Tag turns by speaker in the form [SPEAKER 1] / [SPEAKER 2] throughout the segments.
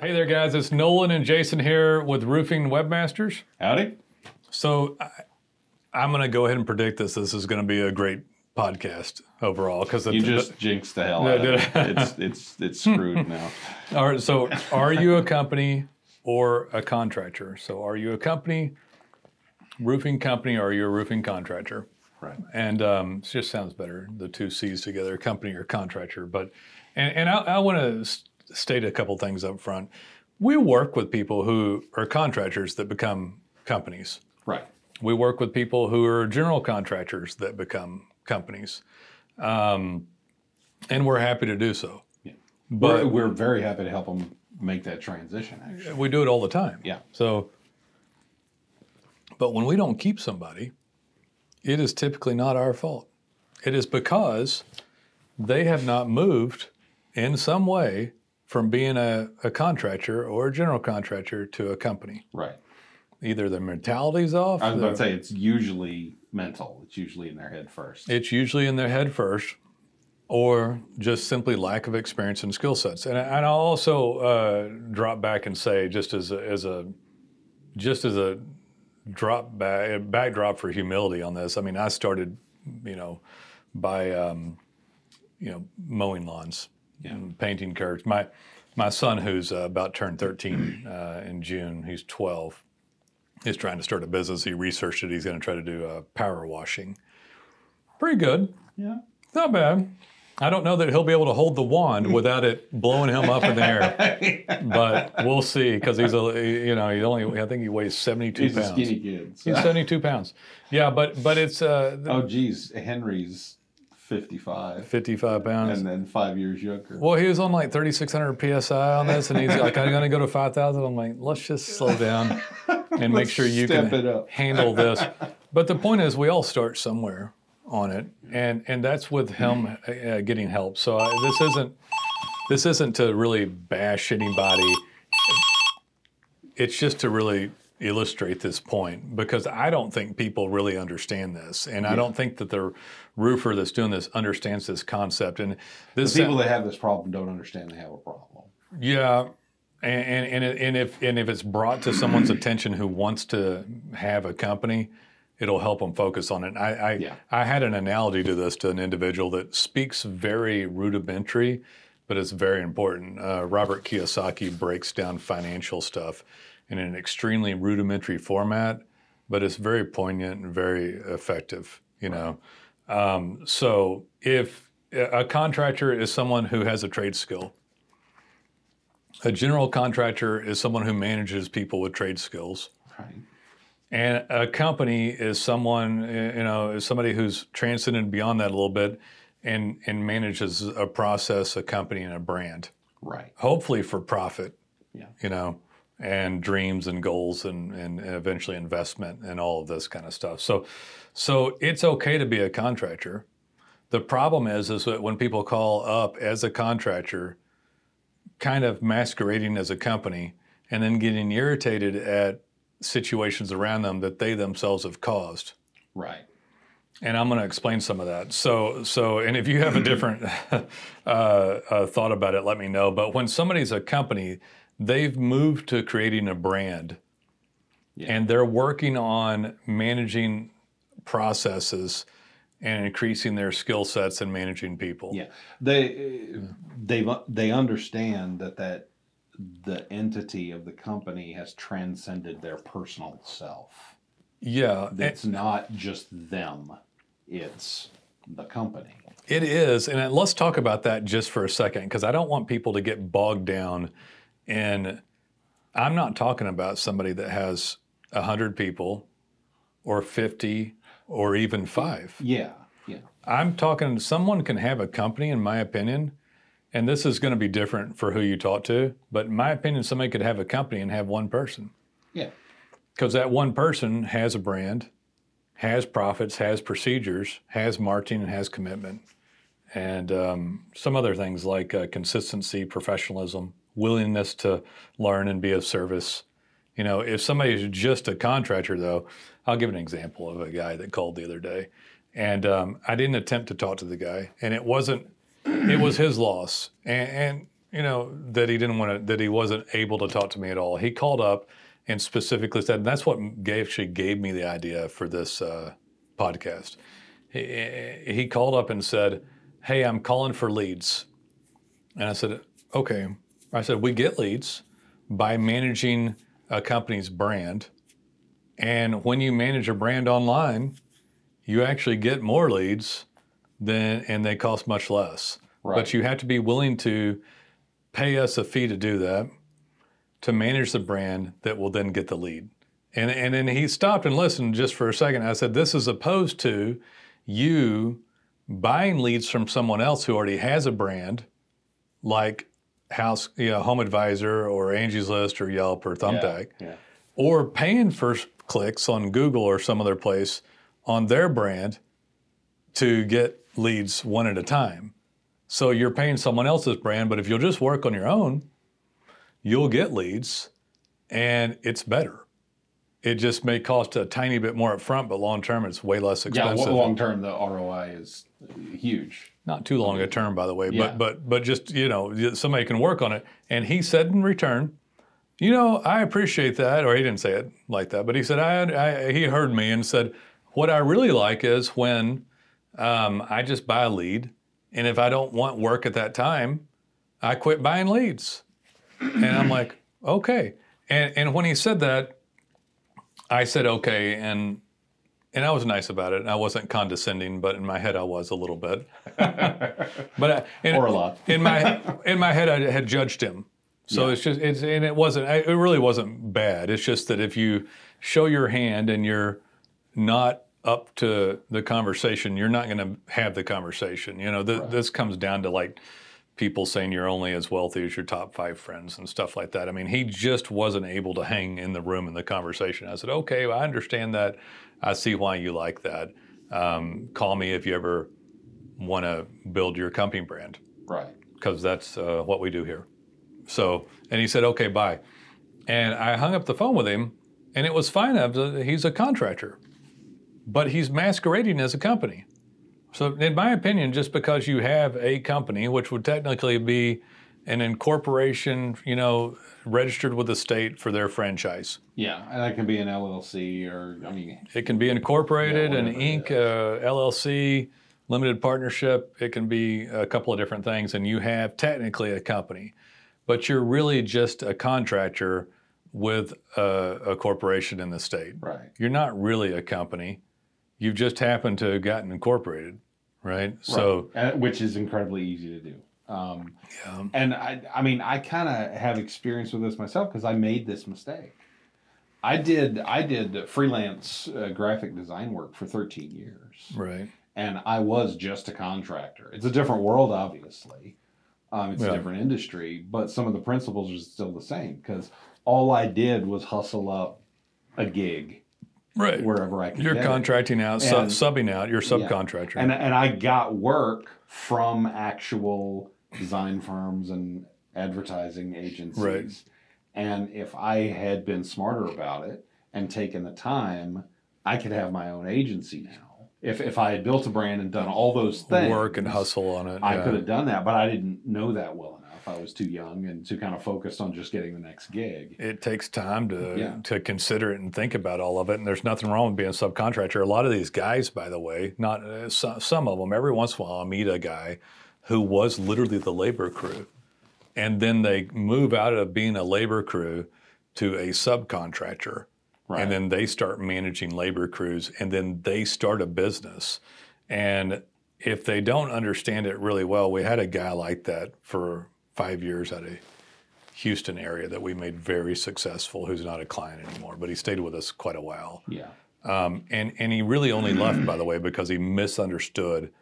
[SPEAKER 1] Hey there, guys. It's Nolen and Jason here with Roofing Webmasters.
[SPEAKER 2] Howdy.
[SPEAKER 1] So I, I'm going to go ahead and predict this. This is going to be a great podcast overall because
[SPEAKER 2] You just jinxed the hell
[SPEAKER 1] No,
[SPEAKER 2] out of it. It's it's it's screwed now.
[SPEAKER 1] All right, so are you a company or a contractor? So are you a company, roofing company, or are you a roofing contractor?
[SPEAKER 2] Right.
[SPEAKER 1] And um, it just sounds better, the two C's together, company or contractor. But and, and I, I want to state a couple things up front. We work with people who are contractors that become companies.
[SPEAKER 2] Right.
[SPEAKER 1] We work with people who are general contractors that become companies, um, and we're happy to do so.
[SPEAKER 2] Yeah.
[SPEAKER 1] But
[SPEAKER 2] we're, we're very happy to help them make that transition. Actually.
[SPEAKER 1] we do it all the time.
[SPEAKER 2] Yeah.
[SPEAKER 1] So, but when we don't keep somebody, it is typically not our fault. It is because they have not moved in some way from being a, a contractor or a general contractor to a company.
[SPEAKER 2] Right.
[SPEAKER 1] Either their mentality's off,
[SPEAKER 2] I was about to say it's usually mental. It's usually in their head first.
[SPEAKER 1] it's usually in their head first, or just simply lack of experience and skill sets. And, I- and I'll also uh, drop back and say, just as a, as a just as a drop back backdrop for humility on this. I mean, I started, you know, by um, you know mowing lawns,
[SPEAKER 2] Yeah.
[SPEAKER 1] and painting curves. My my son, who's uh, about turned 13 uh, in June, he's 12. He's trying to start a business. He researched it. He's going to try to do uh, power washing. Pretty good.
[SPEAKER 2] yeah.
[SPEAKER 1] Not bad. I don't know that he'll be able to hold the wand without it blowing him up in the air, but we'll see because he's a you know he only I think he weighs seventy two
[SPEAKER 2] He's a
[SPEAKER 1] pounds.
[SPEAKER 2] skinny kid. so-
[SPEAKER 1] He's seventy two pounds. Yeah, but but it's uh,
[SPEAKER 2] oh, geez. Henry's 55
[SPEAKER 1] fifty five pounds.
[SPEAKER 2] and then five years younger.
[SPEAKER 1] Well, he was on like thirty six hundred psi on this, and he's like, "I'm going to go to five thousand. I'm like, "Let's just slow down and make sure you can handle this." But the point is, we all start somewhere on it, and and that's with him uh, getting help. So I, this isn't this isn't to really bash anybody. It's just to really illustrate this point because I don't think people really understand this, and I don't think that the roofer that's doing this understands this concept. And this
[SPEAKER 2] The people that have this problem don't understand they have a problem.
[SPEAKER 1] yeah, and and and, and if and if it's brought to someone's attention who wants to have a company, it'll help them focus on it. I I,
[SPEAKER 2] Yeah.
[SPEAKER 1] I had an analogy to this to an individual that speaks very rudimentary, but it's very important. Uh, Robert Kiyosaki breaks down financial stuff in an extremely rudimentary format, but it's very poignant and very effective. You know, um, so if a contractor is someone who has a trade skill. A general contractor is someone who manages people with trade skills.
[SPEAKER 2] Right.
[SPEAKER 1] And a company is someone, you know, is somebody who's transcended beyond that a little bit and, and manages a process, a company, and a brand,
[SPEAKER 2] Right.
[SPEAKER 1] hopefully for profit,
[SPEAKER 2] Yeah.
[SPEAKER 1] you know, and dreams and goals and, and eventually investment and all of this kind of stuff. So, so it's okay to be a contractor. The problem is, is that when people call up as a contractor, kind of masquerading as a company, and then getting irritated at situations around them that they themselves have caused.
[SPEAKER 2] Right.
[SPEAKER 1] And I'm going to explain some of that. So, so, and if you have a different uh, uh, thought about it, let me know. But when somebody's a company, they've moved to creating a brand,
[SPEAKER 2] Yeah.
[SPEAKER 1] and they're working on managing processes and increasing their skill sets and managing people.
[SPEAKER 2] Yeah, they they they understand that that the entity of the company has transcended their personal self.
[SPEAKER 1] Yeah,
[SPEAKER 2] It's not just them; it's the company.
[SPEAKER 1] It is, and uh, let's talk about that just for a second because I don't want people to get bogged down in. I'm not talking about somebody that has hundred people, or fifty, or even five.
[SPEAKER 2] Yeah, yeah,
[SPEAKER 1] I'm talking. Someone can have a company, in my opinion, and this is going to be different for who you talk to. But in my opinion, somebody could have a company and have one person
[SPEAKER 2] yeah,
[SPEAKER 1] because that one person has a brand, has profits, has procedures, has marketing, and has commitment, and um, some other things like uh, consistency, professionalism, willingness to learn and be of service. You know, if somebody's just a contractor, though, I'll give an example of a guy that called the other day, and um, I didn't attempt to talk to the guy, and it wasn't it was his loss, and, and you know that he didn't want to, that he wasn't able to talk to me at all. He called up and specifically said, and that's what gave, actually gave me the idea for this uh, podcast. He, he called up and said, "Hey, I'm calling for leads," and I said, "Okay." I said, "We get leads by managing a company's brand." And when you manage a brand online, you actually get more leads than and they cost much less.
[SPEAKER 2] Right.
[SPEAKER 1] But you have to be willing to pay us a fee to do that, to manage the brand that will then get the lead. And and then he stopped and listened just for a second. I said, This is opposed to you buying leads from someone else who already has a brand, like House, you know, Home Advisor or Angie's List or Yelp or Thumbtack
[SPEAKER 2] Yeah.
[SPEAKER 1] or paying for clicks on Google or some other place on their brand to get leads one at a time. So you're paying someone else's brand, but if you'll just work on your own, you'll get leads and it's better. It just may cost a tiny bit more up front, but long term it's way less expensive. Yeah.
[SPEAKER 2] Long term, the ROI is huge.
[SPEAKER 1] Not too long a term, by the way,
[SPEAKER 2] Yeah.
[SPEAKER 1] but but but just you know somebody can work on it. And he said in return, you know, I appreciate that, or he didn't say it like that, but he said I, I he heard me and said what I really like is when um, I just buy a lead, and if I don't want work at that time, I quit buying leads. And I'm like, okay. And and when he said that, I said okay, and and I was nice about it. I wasn't condescending, but in my head I was a little bit. but I, in,
[SPEAKER 2] Or a lot.
[SPEAKER 1] in my in my head I had judged him. So
[SPEAKER 2] Yeah.
[SPEAKER 1] it's just it's and it wasn't it really wasn't bad. It's just that if you show your hand and you're not up to the conversation, you're not going to have the conversation. You know, th- this comes down to like people saying you're only as wealthy as your top five friends and stuff like that. I mean, he just wasn't able to hang in the room in the conversation. I said, okay, well, I understand that. I see why you like that. Um, call me if you ever want to build your company brand
[SPEAKER 2] Right.
[SPEAKER 1] because that's uh, what we do here. So, and he said, okay, bye. And I hung up the phone with him, and it was fine. Was a- He's a contractor, but he's masquerading as a company. So, in my opinion, just because you have a company, which would technically be an incorporation, you know, registered with the state for their franchise,
[SPEAKER 2] Yeah, and that can be an LLC or I mean,
[SPEAKER 1] it can be incorporated,
[SPEAKER 2] Yeah,
[SPEAKER 1] an Inc., uh, LLC, limited partnership. It can be a couple of different things, and you have technically a company, but you're really just a contractor with a, a corporation in the state.
[SPEAKER 2] right.
[SPEAKER 1] You're not really a company. You've just happened to have gotten incorporated, right? So,
[SPEAKER 2] And- which is incredibly easy to do. Um,
[SPEAKER 1] yeah,
[SPEAKER 2] and I, I mean, I kind of have experience with this myself because I made this mistake. I did, I did freelance uh, graphic design work for 13 years,
[SPEAKER 1] right.
[SPEAKER 2] and I was just a contractor. It's a different world, obviously. Um, it's
[SPEAKER 1] Yeah.
[SPEAKER 2] a different industry, but some of the principles are still the same because all I did was hustle up a gig
[SPEAKER 1] Right.
[SPEAKER 2] wherever I could.
[SPEAKER 1] You're
[SPEAKER 2] get it.
[SPEAKER 1] contracting out,
[SPEAKER 2] And-
[SPEAKER 1] subbing out. You're subcontractor.
[SPEAKER 2] and and I got work from actual design firms and advertising agencies.
[SPEAKER 1] Right.
[SPEAKER 2] And if I had been smarter about it and taken the time, I could have my own agency now. If if I had built a brand and done all those things,
[SPEAKER 1] Work and hustle on it.
[SPEAKER 2] I
[SPEAKER 1] yeah.
[SPEAKER 2] could have done that, but I didn't know that well enough. I was too young and too kind of focused on just getting the next gig.
[SPEAKER 1] it takes time to
[SPEAKER 2] Yeah.
[SPEAKER 1] to consider it and think about all of it. And there's nothing wrong with being a subcontractor. A lot of these guys, by the way, not uh, some, some of them. Every once in a while, I meet a guy who was literally the labor crew, and then they move out of being a labor crew to a subcontractor,
[SPEAKER 2] Right.
[SPEAKER 1] and then they start managing labor crews, and then they start a business. And if they don't understand it really well, we had a guy like that for five years at a Houston area that we made very successful, who's not a client anymore, but he stayed with us quite a while.
[SPEAKER 2] Yeah.
[SPEAKER 1] Um, and, and he really only left, by the way, because he misunderstood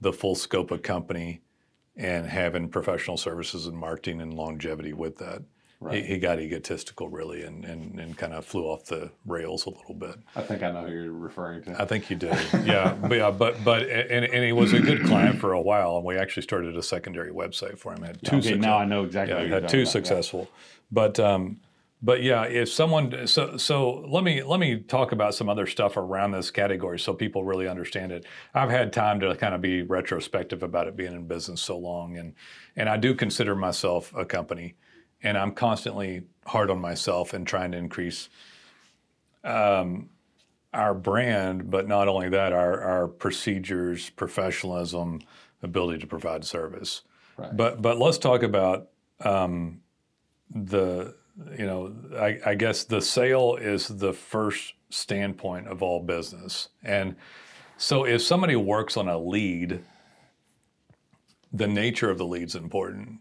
[SPEAKER 1] the full scope of company and having professional services and marketing and longevity with that.
[SPEAKER 2] Right.
[SPEAKER 1] He, he got egotistical, really, and, and, and kind of flew off the rails a little bit.
[SPEAKER 2] I think I know who you're referring to.
[SPEAKER 1] I think you did, yeah, but yeah, but but and, and he was a good client for a while, and we actually started a secondary website for him. Had two
[SPEAKER 2] okay,
[SPEAKER 1] success-
[SPEAKER 2] now I know exactly.
[SPEAKER 1] yeah, had two
[SPEAKER 2] about, yeah.
[SPEAKER 1] successful, but um, but yeah, if someone so so let me let me talk about some other stuff around this category so people really understand it. I've had time to kind of be retrospective about it being in business so long, and and I do consider myself a company, and I'm constantly hard on myself and trying to increase um, our brand, but not only that, our our procedures, professionalism, ability to provide service.
[SPEAKER 2] Right.
[SPEAKER 1] But but let's talk about um, the you know I, I guess the sale is the first standpoint of all business, and so if somebody works on a lead, the nature of the lead is important.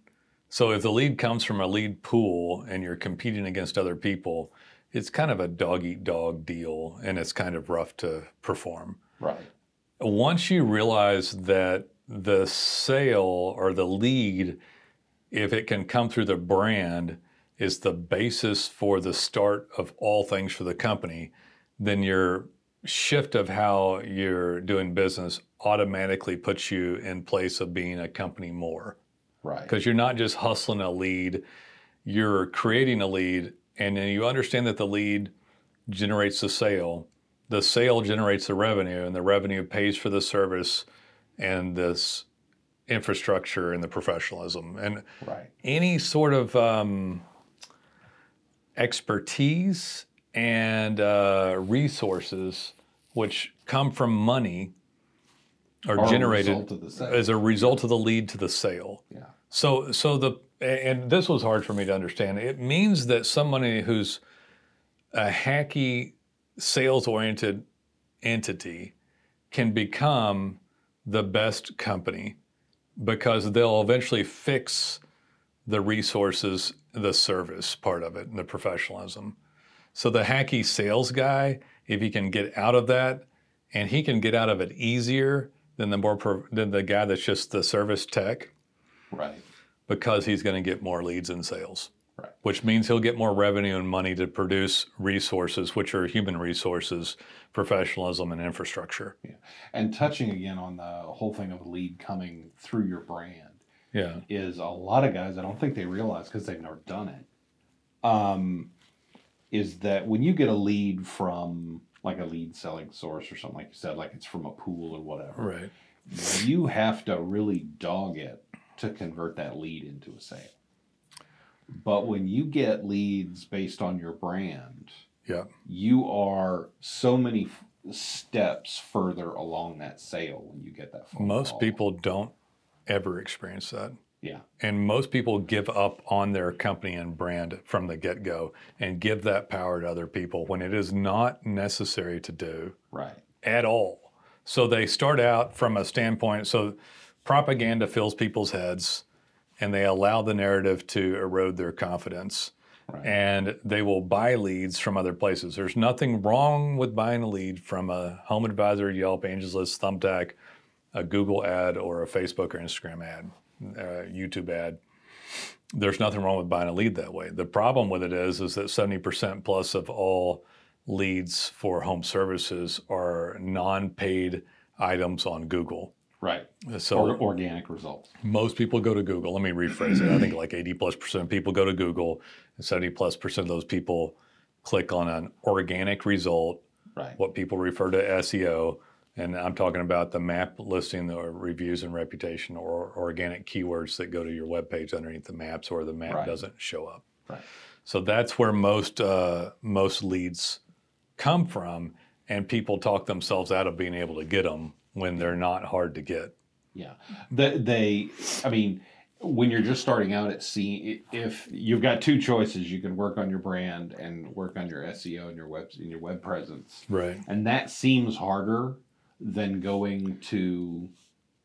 [SPEAKER 1] So if the lead comes from a lead pool and you're competing against other people, it's kind of a dog eat dog deal, and it's kind of rough to perform
[SPEAKER 2] Right.
[SPEAKER 1] once you realize that the sale or the lead, if it can come through the brand, is the basis for the start of all things for the company, then your shift of how you're doing business automatically puts you in place of being a company more
[SPEAKER 2] Right.
[SPEAKER 1] because you're not just hustling a lead, you're creating a lead, and then you understand that the lead generates the sale. The sale generates the revenue, and the revenue pays for the service and this infrastructure and the professionalism. And
[SPEAKER 2] Right.
[SPEAKER 1] any sort of um, expertise and uh, resources which come from money are,
[SPEAKER 2] Are
[SPEAKER 1] generated
[SPEAKER 2] result of the sale.
[SPEAKER 1] as a result of the lead to the sale.
[SPEAKER 2] Yeah.
[SPEAKER 1] So, so the and this was hard for me to understand. It means that somebody who's a hacky, sales-oriented entity can become the best company because they'll eventually fix the resources, the service part of it, and the professionalism. So the hacky sales guy, if he can get out of that, and he can get out of it easier than the more than the guy that's just the service tech
[SPEAKER 2] Right.
[SPEAKER 1] Because he's going to get more leads and sales.
[SPEAKER 2] Right.
[SPEAKER 1] Which means he'll get more revenue and money to produce resources, which are human resources, professionalism, and infrastructure. Yeah.
[SPEAKER 2] And touching again on the whole thing of a lead coming through your brand
[SPEAKER 1] Yeah.
[SPEAKER 2] is a lot of guys, I don't think they realize because they've never done it, um, is that when you get a lead from like a lead selling source or something like you said, like it's from a pool or whatever,
[SPEAKER 1] Right.
[SPEAKER 2] you have to really dog it to convert that lead into a sale. But when you get leads based on your brand,
[SPEAKER 1] Yeah.
[SPEAKER 2] you are so many f- steps further along that sale when you get that phone
[SPEAKER 1] Most
[SPEAKER 2] call.
[SPEAKER 1] people don't ever experience that.
[SPEAKER 2] yeah
[SPEAKER 1] And most people give up on their company and brand from the get go and give that power to other people when it is not necessary to do.
[SPEAKER 2] right
[SPEAKER 1] at all. So they start out from a standpoint. So propaganda fills people's heads, and they allow the narrative to erode their confidence.
[SPEAKER 2] Right.
[SPEAKER 1] And they will buy leads from other places. There's nothing wrong with buying a lead from a Home Advisor, Yelp, Angie's List, Thumbtack, a Google ad, or a Facebook or Instagram ad, uh, YouTube ad. There's nothing wrong with buying a lead that way. The problem with it is, is that 70% plus of all leads for home services are non-paid items on Google.
[SPEAKER 2] Right
[SPEAKER 1] So
[SPEAKER 2] or, organic results
[SPEAKER 1] most people go to Google. Let me rephrase it. I think like 80 plus percent of people go to Google, and 70 plus percent of those people click on an organic result,
[SPEAKER 2] right
[SPEAKER 1] what people refer to SEO. And I'm talking about the map listing or reviews and reputation or organic keywords that go to your webpage underneath the maps or the map
[SPEAKER 2] Right.
[SPEAKER 1] doesn't show up.
[SPEAKER 2] right
[SPEAKER 1] So that's where most uh, most leads come from, and people talk themselves out of being able to get them when they're not hard to get.
[SPEAKER 2] yeah they, they i mean when you're just starting out at sea if you've got two choices you can work on your brand and work on your seo and your web and your web presence
[SPEAKER 1] Right.
[SPEAKER 2] and that seems harder than going to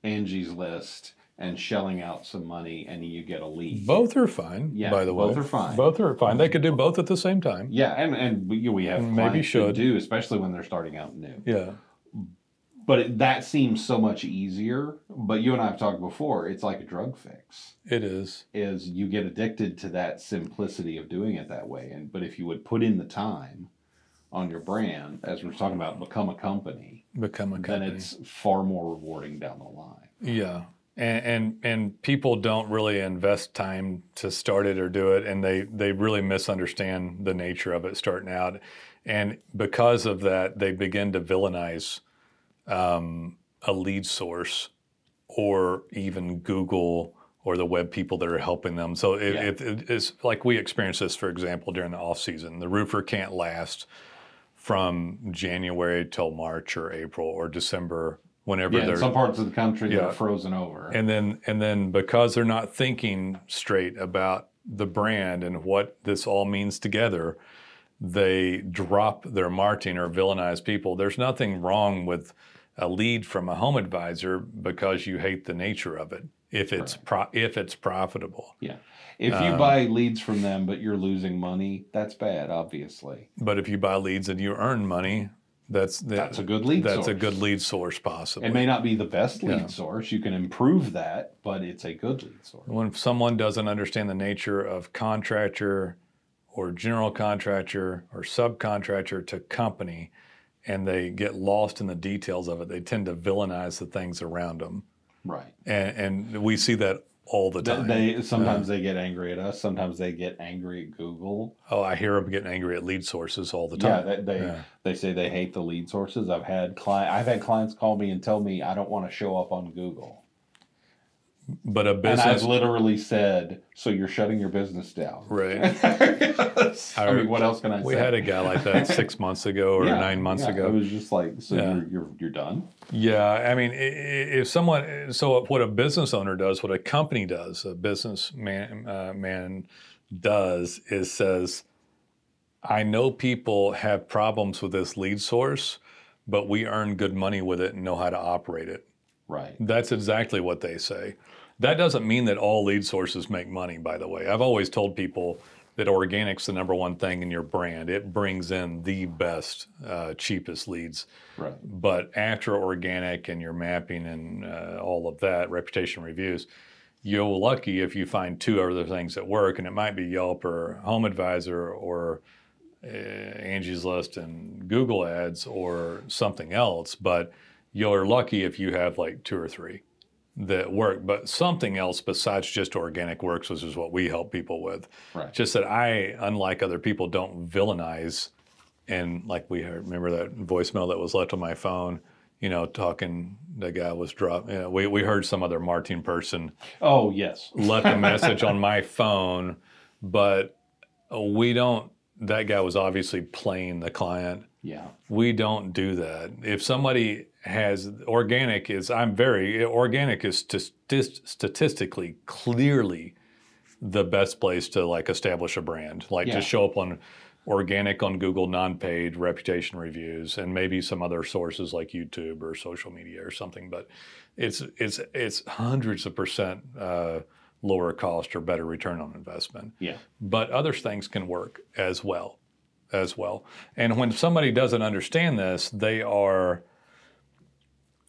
[SPEAKER 2] angie's list and shelling out some money and you get a lead
[SPEAKER 1] Both are fine.
[SPEAKER 2] Yeah,
[SPEAKER 1] by the way,
[SPEAKER 2] both are fine.
[SPEAKER 1] Both are fine. They could do both at the same time.
[SPEAKER 2] Yeah, and and we, we have
[SPEAKER 1] Maybe should.
[SPEAKER 2] do, especially when they're starting out new.
[SPEAKER 1] Yeah.
[SPEAKER 2] But it, that seems so much easier. But you and I have talked before. It's like a drug fix.
[SPEAKER 1] It is.
[SPEAKER 2] Is you get addicted to that simplicity of doing it that way. And but if you would put in the time on your brand, as we're talking about, become a company,
[SPEAKER 1] Become a company.
[SPEAKER 2] then it's far more rewarding down the line.
[SPEAKER 1] Yeah. and, and and people don't really invest time to start it or do it, and they they really misunderstand the nature of it starting out, and because of that, they begin to villainize um, a lead source or even Google or the web people that are helping them. So it,
[SPEAKER 2] Yeah.
[SPEAKER 1] it, it- it's like we experienced this, for example, during the off season. The roofer can't last from January till March or April or December, whenever
[SPEAKER 2] Yeah, in
[SPEAKER 1] they're
[SPEAKER 2] some parts of the country
[SPEAKER 1] Yeah.
[SPEAKER 2] are frozen over.
[SPEAKER 1] and then and then because they're not thinking straight about the brand and what this all means together, they drop their marketing or villainize people. There's nothing wrong with a lead from a home advisor because you hate the nature of it. If it's pro- if it's profitable.
[SPEAKER 2] yeah. If
[SPEAKER 1] Um,
[SPEAKER 2] you buy leads from them but you're losing money, that's bad, obviously.
[SPEAKER 1] But if you buy leads and you earn money, that's
[SPEAKER 2] That's a good lead
[SPEAKER 1] that's
[SPEAKER 2] source.
[SPEAKER 1] a good lead source possibly.
[SPEAKER 2] It may not be the best lead
[SPEAKER 1] Yeah.
[SPEAKER 2] source. You can improve that, but it's a good lead source.
[SPEAKER 1] when someone doesn't understand the nature of contractor or general contractor or subcontractor to company and they get lost in the details of it, they tend to villainize the things around them.
[SPEAKER 2] Right.
[SPEAKER 1] And, and we see that all the time.
[SPEAKER 2] They uh, sometimes they get angry at us. Sometimes they get angry at Google.
[SPEAKER 1] oh, I hear them getting angry at lead sources all the
[SPEAKER 2] Yeah,
[SPEAKER 1] time.
[SPEAKER 2] they they,
[SPEAKER 1] Yeah.
[SPEAKER 2] they say they hate the lead sources. I've had client I've had clients call me and tell me I don't want to show up on Google.
[SPEAKER 1] But a business.
[SPEAKER 2] And I've literally said, "So you're shutting your business down?"
[SPEAKER 1] right?
[SPEAKER 2] I mean, what else can I
[SPEAKER 1] We
[SPEAKER 2] say?
[SPEAKER 1] had a guy like that six months ago or
[SPEAKER 2] Yeah,
[SPEAKER 1] nine months
[SPEAKER 2] yeah,
[SPEAKER 1] ago.
[SPEAKER 2] It was just like, so
[SPEAKER 1] Yeah.
[SPEAKER 2] you're, you're you're done.
[SPEAKER 1] Yeah, I mean, i- i- if someone, so what a business owner does, what a company does, a business man, uh, man does is says, I know people have problems with this lead source, but we earn good money with it and know how to operate it.
[SPEAKER 2] Right.
[SPEAKER 1] That's exactly what they say. That doesn't mean that all lead sources make money, by the way. I've always told people that organic's the number one thing in your brand. It brings in the best, uh, cheapest leads.
[SPEAKER 2] Right.
[SPEAKER 1] But after organic and your mapping and uh, all of that, reputation reviews, you're lucky if you find two other things that work, and it might be Yelp or Home Advisor or uh, Angie's List and Google Ads or something else. But you're lucky if you have like two or three that work. But something else besides just organic works, which is what we help people with.
[SPEAKER 2] Right.
[SPEAKER 1] Just that I, unlike other people, don't villainize. And like we heard, remember that voicemail that was left on my phone, you know, talking, the guy was dropped. You know, we, we heard some other Martin person
[SPEAKER 2] Oh yes.
[SPEAKER 1] left a message on my phone, but we don't, that guy was obviously playing the client.
[SPEAKER 2] Yeah.
[SPEAKER 1] We don't do that. If somebody has organic is I'm very organic is st- statistically clearly the best place to like establish a brand. Like
[SPEAKER 2] Yeah.
[SPEAKER 1] just show up on organic on Google non-paid reputation reviews and maybe some other sources like YouTube or social media or something. But it's it's it's hundreds of percent uh, lower cost or better return on investment
[SPEAKER 2] Yeah.
[SPEAKER 1] but other things can work as well as well and when somebody doesn't understand this they are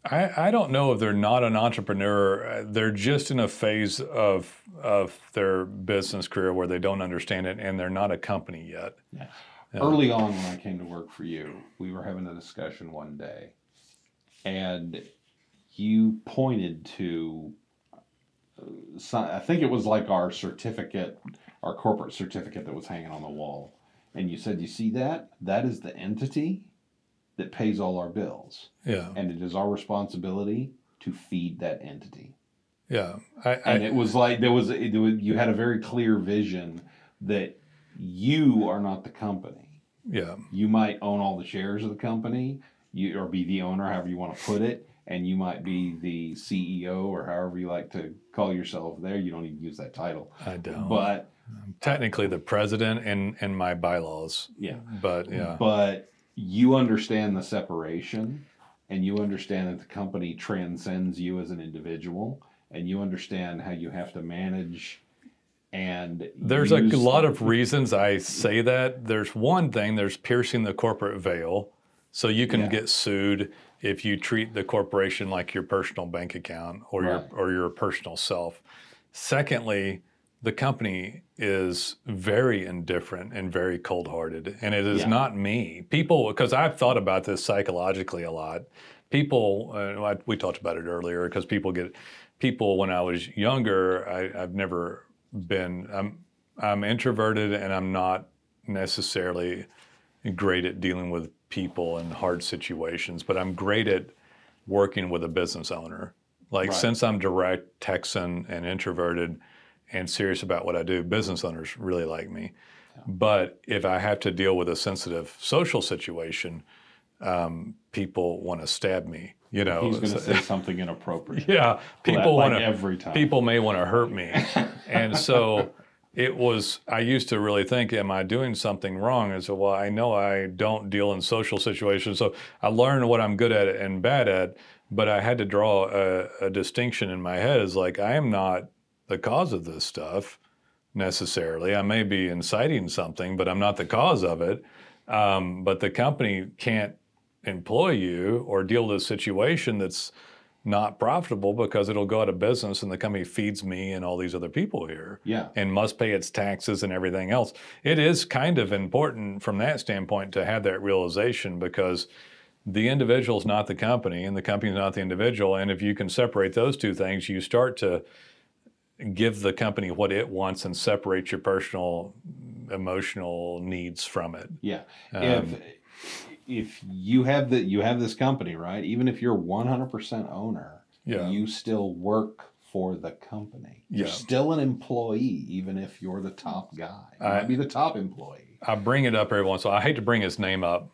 [SPEAKER 1] I, I don't know if they're not an entrepreneur uh, they're just in a phase of of their business career where they don't understand it and they're not a company yet
[SPEAKER 2] Yeah. Early on, when I came to work for you, we were having a discussion one day, and you pointed to, uh, I think it was like our certificate, our corporate certificate that was hanging on the wall, and you said, "You see that? That is the entity that pays all our bills,
[SPEAKER 1] yeah.
[SPEAKER 2] And it is our responsibility to feed that entity."
[SPEAKER 1] yeah I,
[SPEAKER 2] and it was like there was, it was you had a very clear vision that you are not the company.
[SPEAKER 1] Yeah.
[SPEAKER 2] You might own all the shares of the company you or be the owner however you want to put it and you might be the ceo or however you like to call yourself there. You don't even use that title.
[SPEAKER 1] I don't.
[SPEAKER 2] But
[SPEAKER 1] technically the president and and my bylaws.
[SPEAKER 2] Yeah.
[SPEAKER 1] But yeah.
[SPEAKER 2] But you understand the separation and you understand that the company transcends you as an individual and you understand how you have to manage and
[SPEAKER 1] There's a
[SPEAKER 2] use-
[SPEAKER 1] lot of reasons I say that. There's one thing, there's piercing the corporate veil. So you can
[SPEAKER 2] Yeah.
[SPEAKER 1] get sued if you treat the corporation like your personal bank account or
[SPEAKER 2] Right.
[SPEAKER 1] your or your personal self. Secondly, the company is very indifferent and very cold-hearted and it is
[SPEAKER 2] Yeah.
[SPEAKER 1] not me. People because I've thought about this psychologically a lot. People uh, I- we talked about it earlier because people get people when I was younger, I, I've never been. I'm I'm introverted and I'm not necessarily great at dealing with people in hard situations, but I'm great at working with a business owner. Like
[SPEAKER 2] Right.
[SPEAKER 1] since I'm direct, Texan, and introverted, and serious about what I do, business owners really like me. But if I have to deal with a sensitive social situation, um, people want to stab me. You know,
[SPEAKER 2] He's going to say something inappropriate.
[SPEAKER 1] yeah, people
[SPEAKER 2] like
[SPEAKER 1] want to
[SPEAKER 2] every time.
[SPEAKER 1] people may want to hurt me. and so it was, I used to really think, am I doing something wrong? And so, well, I know I don't deal in social situations. So I learned what I'm good at and bad at, but I had to draw a, a distinction in my head Is like, I am not the cause of this stuff necessarily. I may be inciting something, but I'm not the cause of it. Um, but the company can't employ you or deal with a situation that's not profitable because it'll go out of business and the company feeds me and all these other people here
[SPEAKER 2] Yeah.
[SPEAKER 1] and must pay its taxes and everything else. It is kind of important from that standpoint to have that realization because the individual is not the company and the company is not the individual. And if you can separate those two things, you start to give the company what it wants and separate your personal emotional needs from it.
[SPEAKER 2] Yeah.
[SPEAKER 1] Um,
[SPEAKER 2] if if you have the you have this company, right? Even if you're 100% owner,
[SPEAKER 1] Yeah.
[SPEAKER 2] you still work for the company. You're
[SPEAKER 1] Yeah.
[SPEAKER 2] still an employee, even if you're the top guy. You
[SPEAKER 1] I-
[SPEAKER 2] might be the top employee.
[SPEAKER 1] I bring it up every once in a while. I hate to bring his name up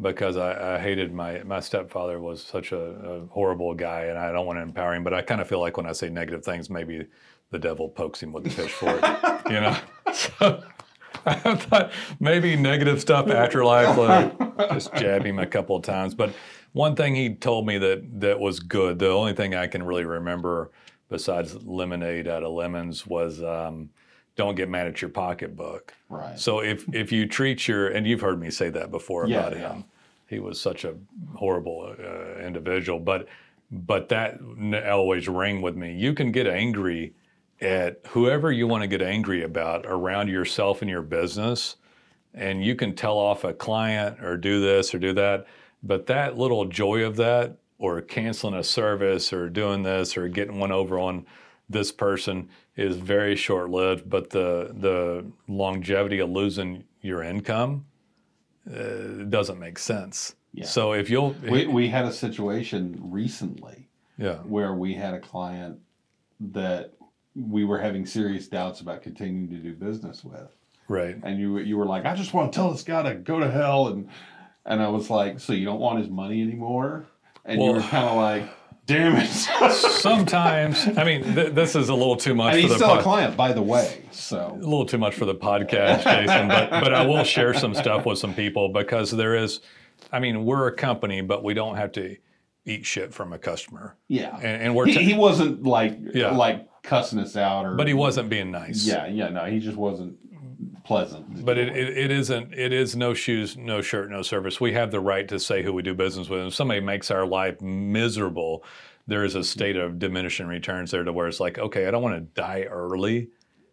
[SPEAKER 1] because I, I hated my my stepfather was such a, a horrible guy, and I don't want to empower him. But I kind of feel like when I say negative things, maybe the devil pokes him with the pitchfork, you know. So I thought maybe negative stuff afterlife, like just jab him a couple of times. But one thing he told me that that was good. The only thing I can really remember besides lemonade out of lemons was. Um, don't get mad at your pocketbook.
[SPEAKER 2] Right.
[SPEAKER 1] So if if you treat your and you've heard me say that before
[SPEAKER 2] Yeah,
[SPEAKER 1] about
[SPEAKER 2] yeah.
[SPEAKER 1] him, he was such a horrible uh, individual. But but that always rang with me. You can get angry at whoever you want to get angry about around yourself and your business, and you can tell off a client or do this or do that. But that little joy of that, or canceling a service, or doing this, or getting one over on this person is very short lived, but the the longevity of losing your income uh, doesn't make sense.
[SPEAKER 2] Yeah.
[SPEAKER 1] So if you'll,
[SPEAKER 2] We, we had a situation recently
[SPEAKER 1] yeah,
[SPEAKER 2] where we had a client that we were having serious doubts about continuing to do business with.
[SPEAKER 1] right,
[SPEAKER 2] and you you were like, I just want to tell this guy to go to hell, and and I was like, so you don't want his money anymore? And you were kind of like, damn it.
[SPEAKER 1] sometimes I mean th- this is a little too much
[SPEAKER 2] and
[SPEAKER 1] for
[SPEAKER 2] he's
[SPEAKER 1] the
[SPEAKER 2] still a client, by the way. So
[SPEAKER 1] a little too much for the podcast, Jason. But but I will share some stuff with some people because there is, I mean, we're a company, but we don't have to eat shit from a customer,
[SPEAKER 2] yeah,
[SPEAKER 1] and, and we're,
[SPEAKER 2] he, he wasn't like
[SPEAKER 1] Yeah.
[SPEAKER 2] like cussing us out or.
[SPEAKER 1] but he wasn't being nice.
[SPEAKER 2] Yeah, yeah, no, he just wasn't pleasant.
[SPEAKER 1] But it, it, it isn't. It is no shoes, no shirt, no service. We have the right to say who we do business with. If somebody makes our life miserable, there is a state of diminishing returns there to where it's like, okay, I don't want to die early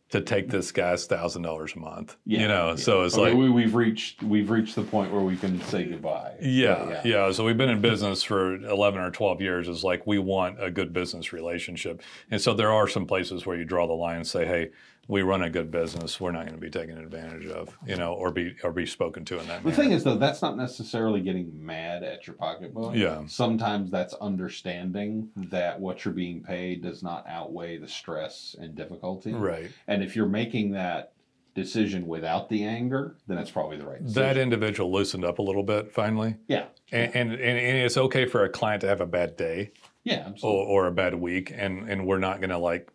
[SPEAKER 1] to take this guy's thousand dollars a month.
[SPEAKER 2] Yeah,
[SPEAKER 1] you know,
[SPEAKER 2] yeah.
[SPEAKER 1] so it's
[SPEAKER 2] mean,
[SPEAKER 1] like,
[SPEAKER 2] we, we've reached we've reached the point where we can say goodbye.
[SPEAKER 1] yeah,
[SPEAKER 2] But
[SPEAKER 1] yeah, So we've been in business for eleven or twelve years. It's like we want a good business relationship, and so there are some places where you draw the line and say, hey. We run a good business. We're not going to be taken advantage of, you know, or be or be spoken to in that
[SPEAKER 2] The
[SPEAKER 1] manner.
[SPEAKER 2] thing is, though, that's not necessarily getting mad at your pocketbook.
[SPEAKER 1] Yeah.
[SPEAKER 2] Sometimes that's understanding that what you're being paid does not outweigh the stress and difficulty.
[SPEAKER 1] right.
[SPEAKER 2] And if you're making that decision without the anger, then it's probably the right decision.
[SPEAKER 1] that individual loosened up a little bit finally
[SPEAKER 2] yeah.
[SPEAKER 1] and, and, and, and it's okay for a client to have a bad day
[SPEAKER 2] Yeah. Absolutely.
[SPEAKER 1] or, or a bad week and, and we're not going to like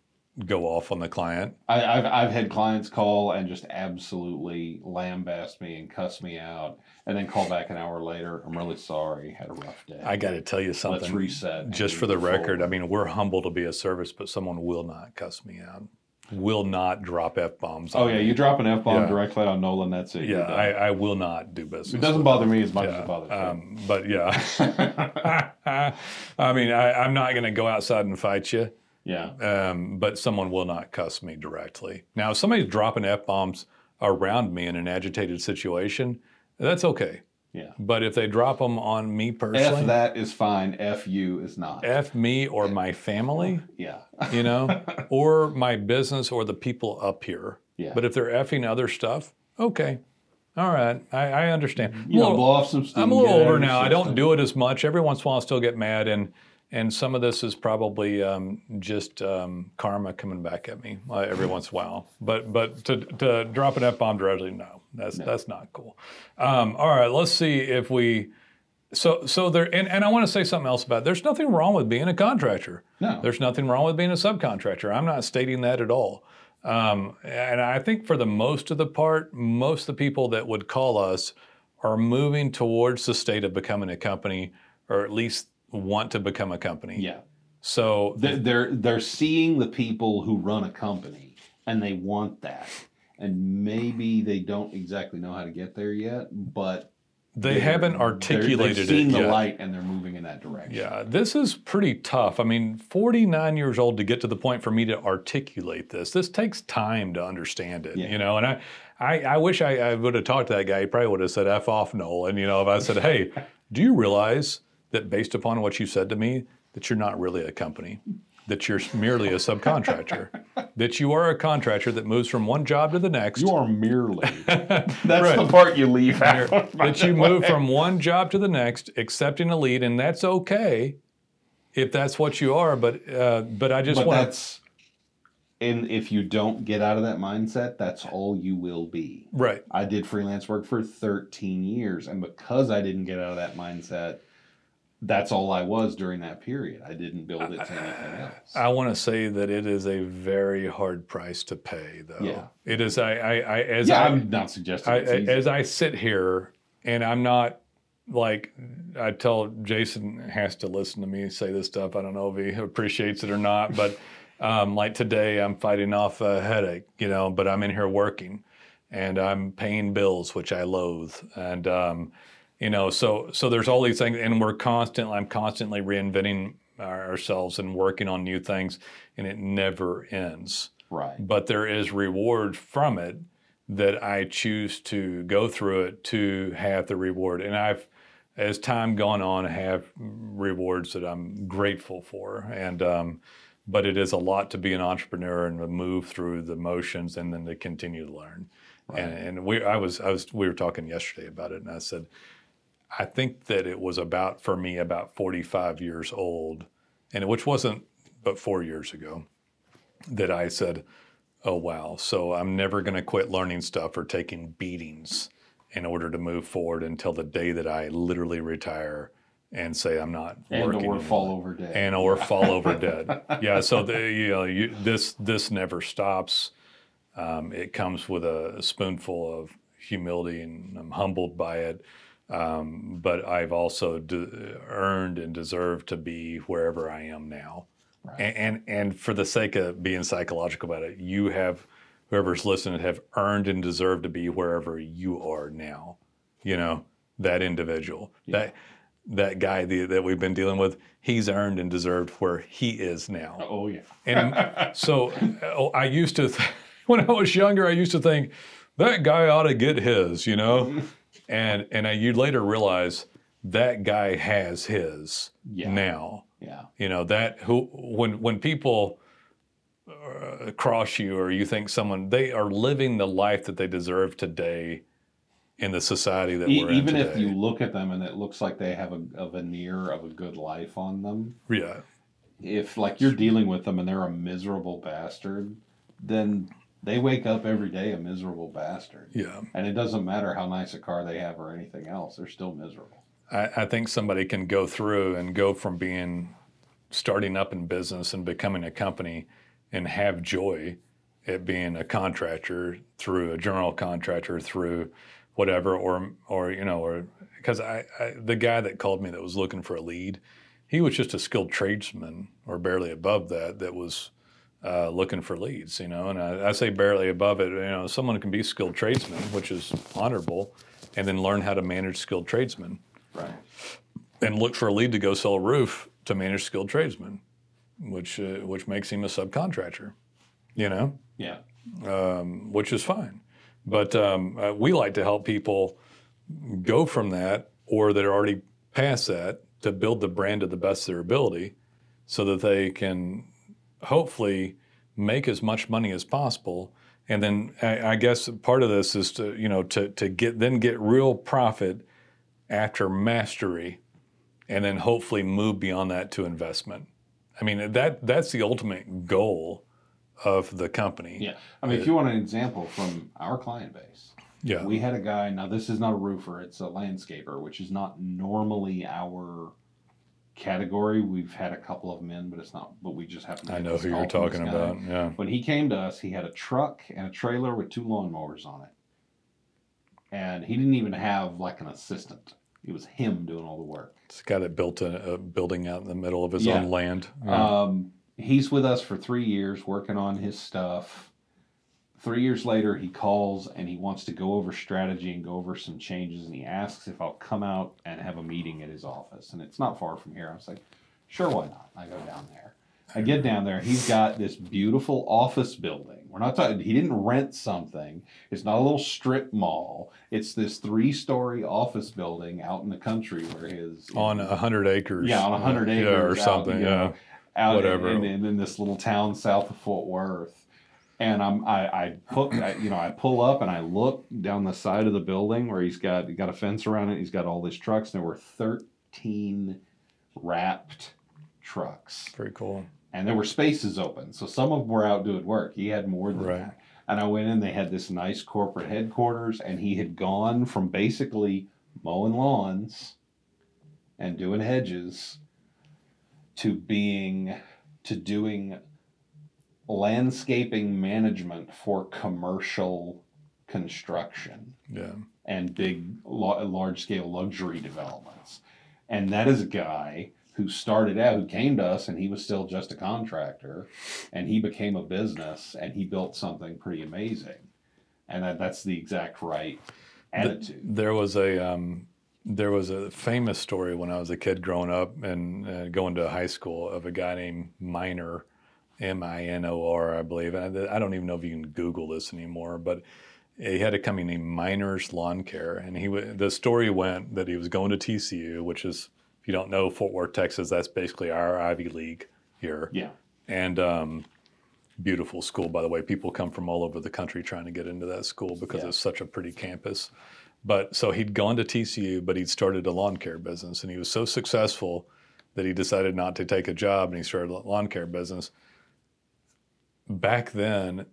[SPEAKER 1] go off on the client
[SPEAKER 2] I, I've, I've had clients call and just absolutely lambaste me and cuss me out, and then call back an hour later. I'm really sorry. Had a rough day.
[SPEAKER 1] i got to tell you
[SPEAKER 2] Let's
[SPEAKER 1] something
[SPEAKER 2] reset.
[SPEAKER 1] just for the record i mean we're humble to be a service but someone will not cuss me out will not drop f-bombs
[SPEAKER 2] Oh yeah,
[SPEAKER 1] me.
[SPEAKER 2] you drop an f bomb
[SPEAKER 1] Yeah.
[SPEAKER 2] directly on Nolen. That's it.
[SPEAKER 1] yeah I, I will not do business
[SPEAKER 2] it doesn't bother me as much as it bothers you.
[SPEAKER 1] um, but yeah i mean I, i'm not going to go outside and fight you
[SPEAKER 2] yeah.
[SPEAKER 1] um, but someone will not cuss me directly. Now, if somebody's dropping f bombs around me in an agitated situation, that's okay.
[SPEAKER 2] Yeah.
[SPEAKER 1] But if they drop them on me personally, F
[SPEAKER 2] that is fine. F you is not.
[SPEAKER 1] F me or my family,
[SPEAKER 2] yeah.
[SPEAKER 1] you know, or my business or the people up here.
[SPEAKER 2] Yeah.
[SPEAKER 1] But if they're effing other stuff, okay. All right. I, I understand.
[SPEAKER 2] you know, blow off some steam.
[SPEAKER 1] I'm a little older now. I don't do it as much. Every once in a while, I still get mad, and and some of this is probably um, just um, karma coming back at me uh, every once in a while. But but to, to drop an f bomb directly, no, that's that's not cool. Um, all right, let's see if we. So so there, and, and I want to say something else about. It. There's nothing wrong with being a contractor.
[SPEAKER 2] No.
[SPEAKER 1] There's nothing wrong with being a subcontractor. I'm not stating that at all. Um, and I think for the most of the part, most of the people that would call us are moving towards the state of becoming a company, or at least want to become a company.
[SPEAKER 2] Yeah.
[SPEAKER 1] So
[SPEAKER 2] They're, they're they're seeing the people who run a company and they want that. And maybe they don't exactly know how to get there yet, but
[SPEAKER 1] they haven't
[SPEAKER 2] they're-
[SPEAKER 1] articulated
[SPEAKER 2] they've seen
[SPEAKER 1] it
[SPEAKER 2] the
[SPEAKER 1] yet.
[SPEAKER 2] light and they're moving in that direction.
[SPEAKER 1] Yeah, this is pretty tough. I mean, 49 years old to get to the point for me to articulate this. This takes time to understand it,
[SPEAKER 2] Yeah.
[SPEAKER 1] you know. And I, I, I wish I, I would have talked to that guy. He probably would have said "f off, Nolen." You know, if I said, "Hey, do you realize that based upon what you said to me, that you're not really a company, that you're merely a subcontractor, that you are a contractor that moves from one job to the next."
[SPEAKER 2] You are merely. That's
[SPEAKER 1] Right.
[SPEAKER 2] the part you leave out.
[SPEAKER 1] that you move from one job to the next, accepting a lead, and that's okay if that's what you are. But uh, but I just want
[SPEAKER 2] that's and if you don't get out of that mindset, that's all you will be.
[SPEAKER 1] right.
[SPEAKER 2] I did freelance work for 13 years, and because I didn't get out of that mindset, that's all I was during that period. I didn't build it to anything else.
[SPEAKER 1] I want to say that it is a very hard price to pay, though.
[SPEAKER 2] Yeah.
[SPEAKER 1] It is. I, I, I as
[SPEAKER 2] yeah,
[SPEAKER 1] I,
[SPEAKER 2] I'm not suggesting
[SPEAKER 1] I, as I sit here and I'm not like I tell Jason has to listen to me say this stuff. I don't know if he appreciates it or not, but um, like today I'm fighting off a headache, you know, but I'm in here working and I'm paying bills, which I loathe, and um, you know, so so there's all these things, and we're constantly I'm constantly reinventing ourselves and working on new things, and it never ends
[SPEAKER 2] right.
[SPEAKER 1] but there is reward from it that I choose to go through it to have the reward. And I've, as time gone on, I have rewards that I'm grateful for. And um, but it is a lot to be an entrepreneur and to move through the motions and then to continue to learn. And, and we, I was, I was, we were talking yesterday about it, and I said, I think that it was about for me about 45 years old, and which wasn't but four years ago that I said, "Oh wow!" So I'm never going to quit learning stuff or taking beatings in order to move forward until the day that I literally retire and say I'm not
[SPEAKER 2] And
[SPEAKER 1] working
[SPEAKER 2] or
[SPEAKER 1] anymore.
[SPEAKER 2] fall over dead.
[SPEAKER 1] and or fall over dead. Yeah. So the, you know, you, this this never stops. Um, it comes with a spoonful of humility, and I'm humbled by it. Um, but I've also de- earned and deserved to be wherever I am now.
[SPEAKER 2] Right.
[SPEAKER 1] And, and and for the sake of being psychological about it, you have whoever's listening have earned and deserved to be wherever you are now. You know that individual that that guy the, that we've been dealing with. He's earned and deserved where he is now.
[SPEAKER 2] oh yeah.
[SPEAKER 1] And so oh, I used to, th- when I was younger, I used to think that guy ought to get his, you know, and and I, you later realize that guy has his
[SPEAKER 2] Yeah.
[SPEAKER 1] now.
[SPEAKER 2] Yeah.
[SPEAKER 1] You know that who when when people uh, cross you or you think someone they are living the life that they deserve today in the society that
[SPEAKER 2] E-
[SPEAKER 1] we're in
[SPEAKER 2] even if you look at them and it looks like they have a, a veneer of a good life on them,
[SPEAKER 1] yeah
[SPEAKER 2] if like you're dealing with them and they're a miserable bastard, then they wake up every day a miserable bastard.
[SPEAKER 1] yeah
[SPEAKER 2] And it doesn't matter how nice a car they have or anything else, they're still miserable.
[SPEAKER 1] I, I think somebody can go through and go from being starting up in business and becoming a company and have joy at being a contractor through a general contractor through whatever or or you know or because I, I the guy that called me that was looking for a lead he was just a skilled tradesman or barely above that that was uh, looking for leads you know and I, I say barely above it you know someone can be skilled tradesman which is honorable and then learn how to manage skilled tradesmen
[SPEAKER 2] Right.
[SPEAKER 1] and look for a lead to go sell a roof to manage skilled tradesmen, which uh, which makes him a subcontractor, you know,
[SPEAKER 2] Yeah.
[SPEAKER 1] um, which is fine. But um, uh, we like to help people go from that or that are already past that to build the brand to the best of their ability so that they can hopefully make as much money as possible. And then I, I guess part of this is to, you know, to, to get then get real profit after mastery and then hopefully move beyond that to investment. I mean that that's the ultimate goal of the company.
[SPEAKER 2] Yeah. I mean, if you want an example from our client base,
[SPEAKER 1] Yeah.
[SPEAKER 2] we had a guy. Now, this is not a roofer; it's a landscaper, which is not normally our category. We've had a couple of them in, but it's not. But we just happen. To
[SPEAKER 1] I know who you're talking about. Yeah.
[SPEAKER 2] When he came to us, he had a truck and a trailer with two lawnmowers on it, and he didn't even have like an assistant. It was him doing all the work.
[SPEAKER 1] It's a guy that built a, a building out in the middle of his
[SPEAKER 2] Yeah.
[SPEAKER 1] own land. Yeah.
[SPEAKER 2] Um, he's with us for three years working on his stuff. Three years later, he calls and he wants to go over strategy and go over some changes. And he asks if I'll come out and have a meeting at his office. And it's not far from here. I was like, sure, why not? I go down there. I get down there. He's got this beautiful office building. We're not talking, he didn't rent something. It's not a little strip mall. It's this three story office building out in the country where his.
[SPEAKER 1] on a hundred acres.
[SPEAKER 2] Yeah, on a hundred acres.
[SPEAKER 1] Yeah, or
[SPEAKER 2] out,
[SPEAKER 1] something.
[SPEAKER 2] you
[SPEAKER 1] yeah.
[SPEAKER 2] out
[SPEAKER 1] Whatever.
[SPEAKER 2] in, in, in this little town south of Fort Worth. And I'm I I put I, you know I pull up and I look down the side of the building where he's got he got a fence around it. He's got all these trucks. And there were thirteen wrapped trucks,
[SPEAKER 1] Very cool.
[SPEAKER 2] and there were spaces open. So some of them were out doing work. He had more than
[SPEAKER 1] Right.
[SPEAKER 2] that. And I went in. They had this nice corporate headquarters, and he had gone from basically mowing lawns and doing hedges to being to doing landscaping management for commercial construction
[SPEAKER 1] Yeah.
[SPEAKER 2] and big large scale luxury developments. And that is a guy who started out who came to us and he was still just a contractor and he became a business and he built something pretty amazing. And that, that's the exact right attitude.
[SPEAKER 1] There was a um, there was a famous story when I was a kid growing up and uh, going to high school of a guy named Minor, M I N O R, I believe. And I, I don't even know if you can Google this anymore, but he had a company named Minor's Lawn Care, and he the story went that he was going to TCU, which is if you don't know Fort Worth, Texas, that's basically our Ivy League here.
[SPEAKER 2] yeah.
[SPEAKER 1] And um, beautiful school by the way. People come from all over the country trying to get into that school because
[SPEAKER 2] Yeah.
[SPEAKER 1] it's such a pretty campus. But so he'd gone to tcu but he'd started a lawn care business. And he was so successful that he decided not to take a job and he started a lawn care business back then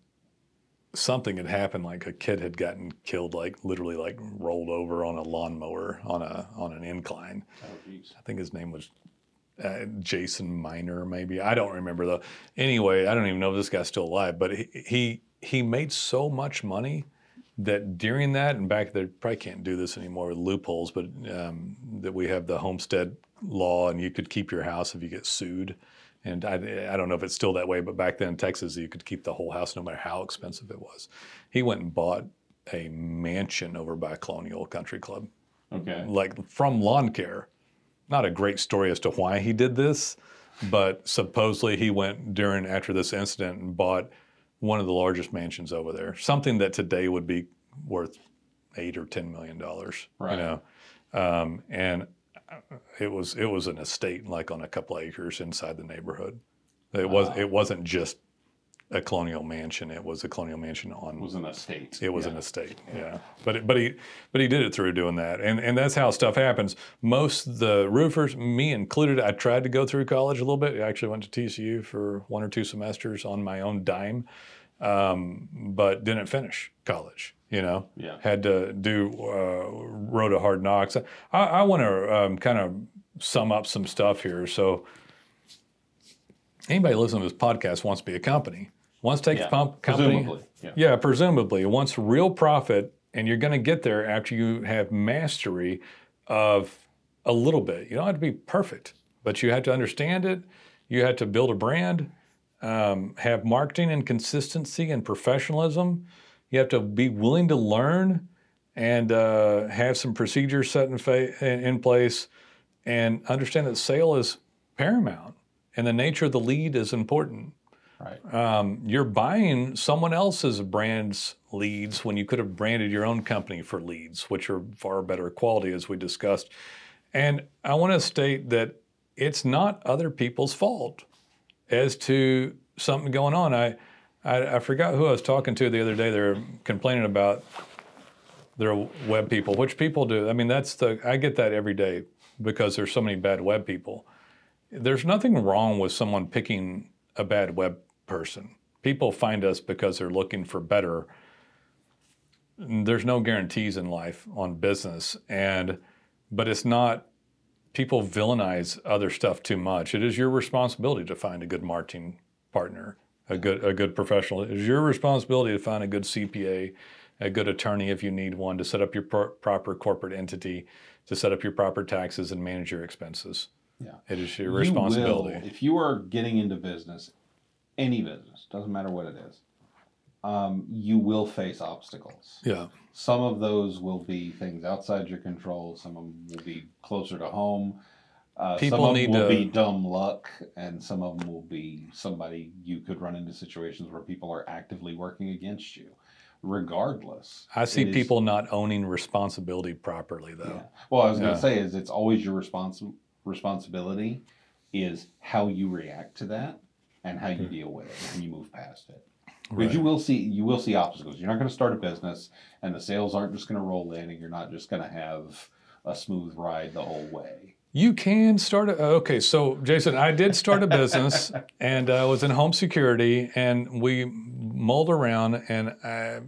[SPEAKER 1] something had happened like a kid had gotten killed like literally like rolled over on a lawnmower on a on an incline
[SPEAKER 2] oh.
[SPEAKER 1] I think his name was uh, Jason Miner, maybe. I don't remember though. Anyway, I don't even know if this guy's still alive, but he he, he made so much money that during that and back there probably can't do this anymore with loopholes, but um, that we have the homestead law and you could keep your house if you get sued. And I, I don't know if it's still that way, but back then in Texas, you could keep the whole house no matter how expensive it was. He went and bought a mansion over by Colonial Country Club
[SPEAKER 2] okay
[SPEAKER 1] like from lawn care. Not a great story as to why he did this, but supposedly he went during after this incident and bought one of the largest mansions over there. Something that today would be worth eight or ten million dollars.
[SPEAKER 2] Right.
[SPEAKER 1] You know, um, and it was it was an estate like on a couple acres inside the neighborhood. It was
[SPEAKER 2] Wow.
[SPEAKER 1] it wasn't just a colonial mansion. It was a colonial mansion on
[SPEAKER 2] it was an estate
[SPEAKER 1] it was
[SPEAKER 2] yeah.
[SPEAKER 1] an estate, yeah. But it, but he but he did it through doing that, and and that's how stuff happens. Most the roofers, me included, I tried to go through college a little bit. I actually went to TCU for one or two semesters on my own dime, um, but didn't finish college. You know,
[SPEAKER 2] Yeah.
[SPEAKER 1] had to do uh, road of hard knocks. I, I want to um, kind of sum up some stuff here. So anybody listening to this podcast wants to be a company, wants to take
[SPEAKER 2] Yeah.
[SPEAKER 1] pump company.
[SPEAKER 2] Presumably, yeah.
[SPEAKER 1] Yeah, presumably. Wants real profit, and you're going to get there after you have mastery of a little bit. You don't have to be perfect, but you have to understand it. You have to build a brand, um, have marketing and consistency and professionalism. You have to be willing to learn and uh, have some procedures set in, fa- in place and understand that sale is paramount and the nature of the lead is important.
[SPEAKER 2] Right.
[SPEAKER 1] um, you're buying someone else's brand's leads when you could have branded your own company for leads, which are far better quality, as we discussed. And I want to state that it's not other people's fault as to something going on. I, I, I forgot who I was talking to the other day. They're complaining about their web people, which people do. I mean, that's the I get that every day because there's so many bad web people. There's nothing wrong with someone picking a bad web person. People find us because they're looking for better. There's no guarantees in life on business, and but it's not. People villainize other stuff too much. It is your responsibility to find a good marketing partner, a good a good professional. It is your responsibility to find a good CPA, a good attorney if you need one, to set up your pro- proper corporate entity, to set up your proper taxes and manage your expenses.
[SPEAKER 2] Yeah.
[SPEAKER 1] It is your
[SPEAKER 2] You
[SPEAKER 1] responsibility.
[SPEAKER 2] will, if you are getting into business, any business, doesn't matter what it is, um, you will face obstacles.
[SPEAKER 1] Yeah.
[SPEAKER 2] Some of those will be things outside your control. Some of them will be closer to home. Uh,
[SPEAKER 1] People
[SPEAKER 2] some of
[SPEAKER 1] need
[SPEAKER 2] them will
[SPEAKER 1] to-
[SPEAKER 2] be dumb luck, and some of them will be somebody you could run into situations where people are actively working against you. Regardless,
[SPEAKER 1] I see
[SPEAKER 2] it is-
[SPEAKER 1] people not owning responsibility properly, though.
[SPEAKER 2] Yeah. Well, I was going
[SPEAKER 1] Yeah.
[SPEAKER 2] to say is it's always your respons- responsibility is how you react to that and how you deal with it and you move past it. Because
[SPEAKER 1] Hmm.
[SPEAKER 2] You will see you will see obstacles. You're not going to start a business and the sales aren't just going to roll in and you're not just going to have a smooth ride the whole way.
[SPEAKER 1] You can start a okay. So, Jason, I did start a business, and I was in home security, and we mulled around, and I,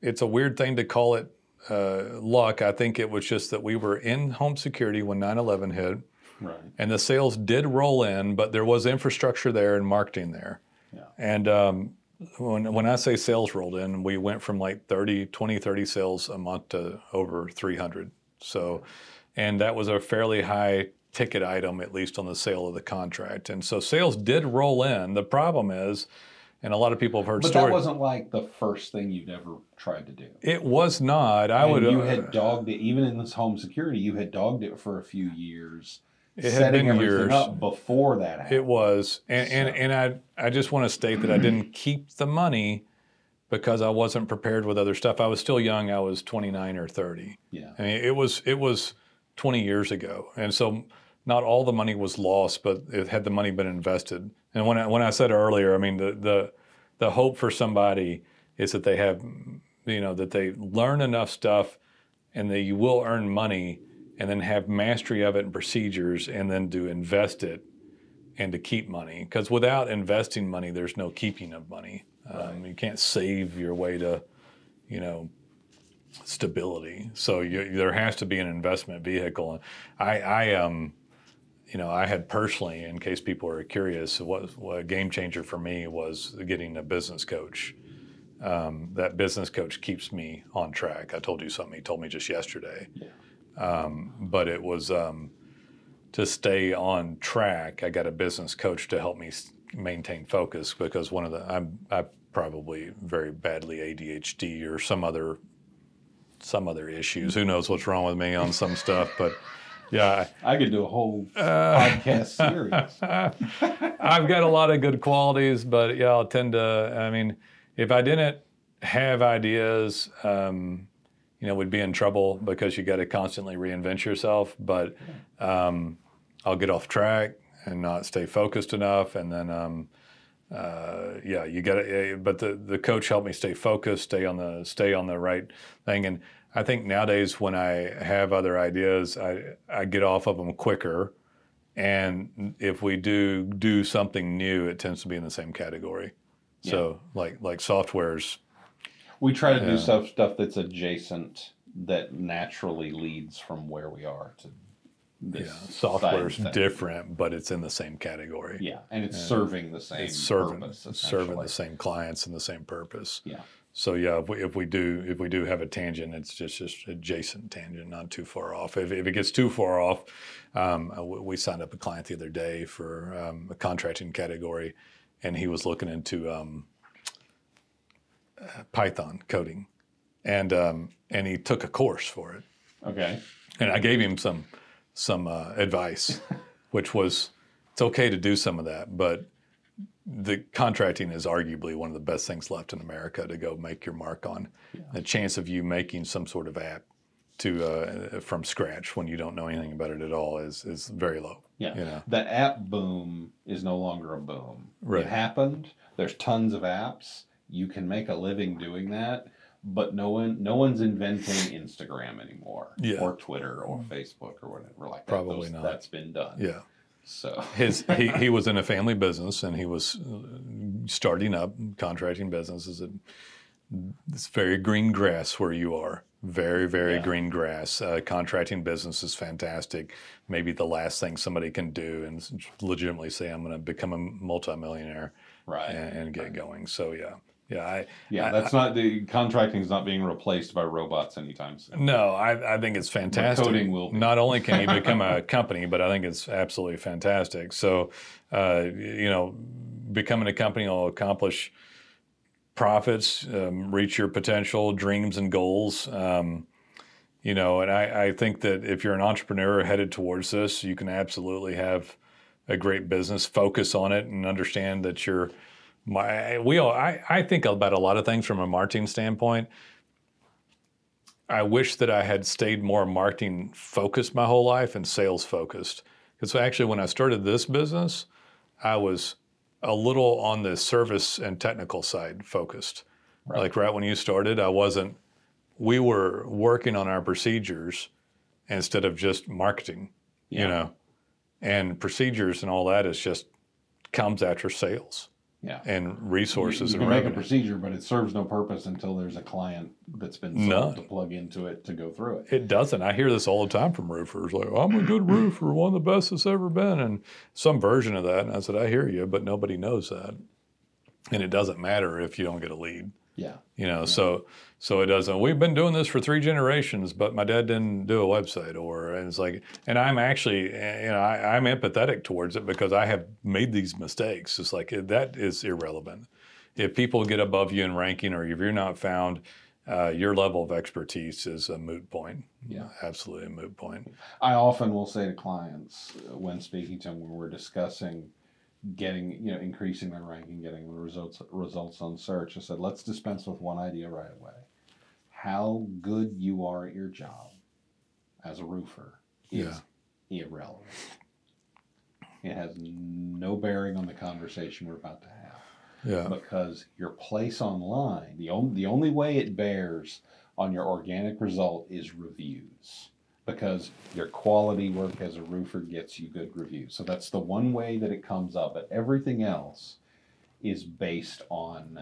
[SPEAKER 1] it's a weird thing to call it uh, luck. I think it was just that we were in home security when 9/11 hit,
[SPEAKER 2] Right.
[SPEAKER 1] and the sales did roll in, but there was infrastructure there and marketing there.
[SPEAKER 2] Yeah.
[SPEAKER 1] And um, when, when I say sales rolled in, we went from like 30, 20, 30 sales a month to over 300. So, and that was a fairly high ticket item, at least on the sale of the contract. And so sales did roll in. The problem is, and a lot of people have heard
[SPEAKER 2] But
[SPEAKER 1] stories.
[SPEAKER 2] that wasn't like the first thing you'd ever tried to do.
[SPEAKER 1] it was not. I
[SPEAKER 2] And
[SPEAKER 1] would.
[SPEAKER 2] you
[SPEAKER 1] uh,
[SPEAKER 2] had dogged it even in this home security. You had dogged it for a few years,
[SPEAKER 1] It had
[SPEAKER 2] setting
[SPEAKER 1] been
[SPEAKER 2] everything
[SPEAKER 1] years.
[SPEAKER 2] up before that happened.
[SPEAKER 1] It was, and and, and I I just want to state that I didn't keep the money because I wasn't prepared with other stuff. I was still young. I was 29 or 30.
[SPEAKER 2] Yeah.
[SPEAKER 1] I mean, it was it was 20 years ago, and so not all the money was lost, but it had the money been invested. And when I, when I said earlier, I mean the the the hope for somebody is that they have, you know, that they learn enough stuff, and that you will earn money, and then have mastery of it and procedures, and then to invest it and to keep money. Because without investing money, there's no keeping of money. Um, You can't save your way to, you know, stability. So you, there has to be an investment vehicle. I, I um, you know, I had personally, in case people are curious, what, what a game changer for me was getting a business coach. Um, that business coach keeps me on track. I told you something he told me just yesterday. Um, but it was um, to stay on track. I got a business coach to help me maintain focus because one of the I'm I probably very badly ADHD or some other some other issues. Who knows what's wrong with me on some stuff, but yeah,
[SPEAKER 2] I could do a whole
[SPEAKER 1] Uh,
[SPEAKER 2] podcast series.
[SPEAKER 1] I've got a lot of good qualities, but yeah, I'll tend to. I mean, if I didn't have ideas, um, you know, we'd be in trouble because you got to constantly reinvent yourself. But um, I'll get off track and not stay focused enough, and then. Um, uh, yeah, you got to. But the the coach helped me stay focused, stay on the stay on the right thing, and I think nowadays when I have other ideas, I I get off of them quicker, and if we do do something new, it tends to be in the same category. So like like softwares,
[SPEAKER 2] We try to
[SPEAKER 1] Yeah.
[SPEAKER 2] do stuff stuff that's adjacent that naturally leads from where we are to
[SPEAKER 1] yeah,
[SPEAKER 2] this
[SPEAKER 1] software's
[SPEAKER 2] side thing.
[SPEAKER 1] different, but it's in the same category.
[SPEAKER 2] Yeah, and it's serving the same
[SPEAKER 1] It's serving
[SPEAKER 2] purpose.
[SPEAKER 1] serving the same clients and the same purpose.
[SPEAKER 2] Yeah.
[SPEAKER 1] So yeah, if we, if we do if we do have a tangent, it's just just adjacent tangent, not too far off. If, if it gets too far off, um, uh, we we signed up a client the other day for um, a contracting category, and he was looking into um, uh, Python coding, and um, and he took a course for it,
[SPEAKER 2] Okay.
[SPEAKER 1] and I gave him some some uh, advice, which was it's okay to do some of that, but the contracting is arguably one of the best things left in America to go make your mark on. The chance of you making some sort of app to uh, from scratch when you don't know anything about it at all is is very low.
[SPEAKER 2] Yeah.
[SPEAKER 1] You know?
[SPEAKER 2] The app boom is no longer a boom.
[SPEAKER 1] Right.
[SPEAKER 2] It happened. There's tons of apps. You can make a living doing that, but no one no one's inventing Instagram anymore.
[SPEAKER 1] Yeah.
[SPEAKER 2] Or Twitter or Facebook or whatever like that.
[SPEAKER 1] Probably
[SPEAKER 2] Those-
[SPEAKER 1] not.
[SPEAKER 2] That's been done.
[SPEAKER 1] Yeah.
[SPEAKER 2] So
[SPEAKER 1] his he, he was in a family business and he was uh, starting up contracting businesses and it's very green grass where you are very very
[SPEAKER 2] Yeah.
[SPEAKER 1] green grass uh, contracting business is fantastic maybe the last thing somebody can do and legitimately say i'm going to become a multimillionaire
[SPEAKER 2] right.
[SPEAKER 1] and, and get going so yeah yeah i
[SPEAKER 2] yeah,
[SPEAKER 1] I-
[SPEAKER 2] that's not the contracting is not being replaced by robots anytime soon.
[SPEAKER 1] No, I, I think it's fantastic.
[SPEAKER 2] coding will be.
[SPEAKER 1] Not only can you become a company, but I think it's absolutely fantastic. So, uh, you know, becoming a company will accomplish profits, um, reach your potential, dreams, and goals. Um, you know, and I, I think that if you're an entrepreneur headed towards this, you can absolutely have a great business, focus on it, and understand that you're. My, we all, I, I think about a lot of things from a marketing standpoint. I wish that I had stayed more marketing focused my whole life and sales focused. Because actually, when I started this business, I was a little on the service and technical side focused.
[SPEAKER 2] Right.
[SPEAKER 1] Like right when you started, I wasn't. We were working on our procedures instead of just marketing,
[SPEAKER 2] Yeah.
[SPEAKER 1] you know, and procedures and all that is just comes after sales
[SPEAKER 2] Yeah.
[SPEAKER 1] and resources
[SPEAKER 2] you, you can make a procedure, but it serves no purpose until there's a client that's been sold to plug into it to go through it.
[SPEAKER 1] It doesn't. I hear this all the time from roofers. Like, I'm a good roofer, one of the best that's ever been, and some version of that. And I said, I hear you, but nobody knows that, and it doesn't matter if you don't get a lead.
[SPEAKER 2] Yeah.
[SPEAKER 1] You know, so so it doesn't. We've been doing this for three generations, but my dad didn't do a website, or and it's like, and I'm actually, you know, I, I'm empathetic towards it because I have made these mistakes. It's like that is irrelevant. If people get above you in ranking, or if you're not found, uh, your level of expertise is a moot point.
[SPEAKER 2] Yeah.
[SPEAKER 1] absolutely a moot point.
[SPEAKER 2] I often will say to clients uh, when speaking to them when we're discussing getting, you know, increasing their ranking, getting the results results on search, I said, let's dispense with one idea right away. How good you are at your job as a roofer is irrelevant. It has no bearing on the conversation we're about to have
[SPEAKER 1] Yeah,
[SPEAKER 2] because your place online, the only the only way it bears on your organic result is reviews. Because your quality work as a roofer gets you good reviews. So that's the one way that it comes up. But everything else is based on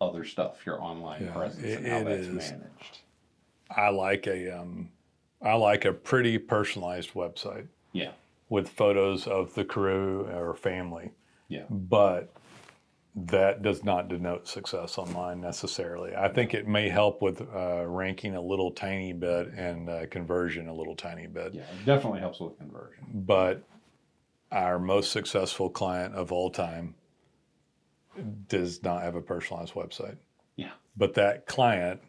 [SPEAKER 2] other stuff, your online
[SPEAKER 1] Yeah,
[SPEAKER 2] presence
[SPEAKER 1] it-
[SPEAKER 2] and how that's
[SPEAKER 1] is.
[SPEAKER 2] managed.
[SPEAKER 1] I like a um, I like a pretty personalized website.
[SPEAKER 2] Yeah.
[SPEAKER 1] with photos of the crew or family.
[SPEAKER 2] Yeah.
[SPEAKER 1] But that does not denote success online necessarily. I think it may help with uh, ranking a little tiny bit and uh, conversion a little tiny bit.
[SPEAKER 2] Yeah, it definitely helps with conversion.
[SPEAKER 1] But our most successful client of all time does not have a personalized website.
[SPEAKER 2] Yeah.
[SPEAKER 1] But that client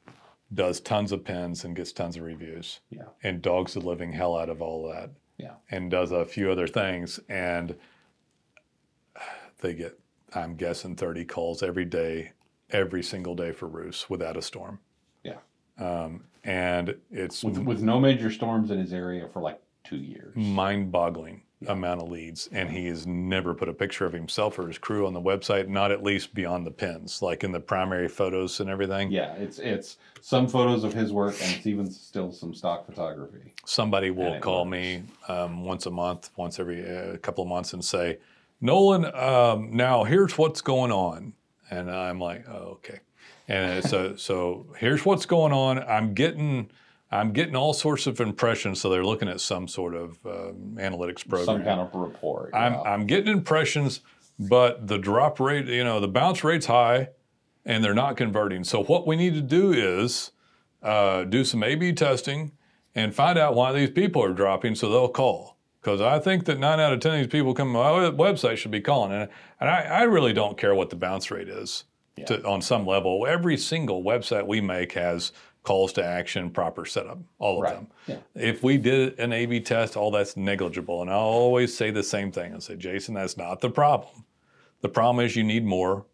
[SPEAKER 1] does tons of pins and gets tons of reviews
[SPEAKER 2] Yeah.
[SPEAKER 1] and dogs the living hell out of all that.
[SPEAKER 2] Yeah.
[SPEAKER 1] And does a few other things. And they get, I'm guessing, 30 calls every day, every single day for roofs without a storm.
[SPEAKER 2] Yeah.
[SPEAKER 1] Um, and it's
[SPEAKER 2] With, with no major storms in his area for like two years.
[SPEAKER 1] mind boggling amount of leads. And he has never put a picture of himself or his crew on the website, not at least beyond the pins, like in the primary photos and everything.
[SPEAKER 2] Yeah, it's it's some photos of his work and it's even still some stock photography.
[SPEAKER 1] somebody will call
[SPEAKER 2] works.
[SPEAKER 1] me um, once a month, once every uh, couple of months, and say, "Nolen, um, now here's what's going on," and I'm like, "Oh, okay." And so, so here's what's going on. I'm getting, I'm getting all sorts of impressions. So they're looking at some sort of um, analytics program.
[SPEAKER 2] Some kind of report.
[SPEAKER 1] I'm,
[SPEAKER 2] yeah.
[SPEAKER 1] I'm getting impressions, but the drop rate, you know, the bounce rate's high and they're not converting. So what we need to do is uh, do some A/B testing and find out why these people are dropping, so they'll call. Because I think that nine out of ten of these people coming to my website should be calling, and, and I, I really don't care what the bounce rate is. To, on some level, every single website we make has calls to action, proper setup, all of
[SPEAKER 2] Right.
[SPEAKER 1] them.
[SPEAKER 2] Yeah.
[SPEAKER 1] If we did an A/B test, all that's negligible, and I'll always say the same thing. I say, Jason, that's not the problem. The problem is you need more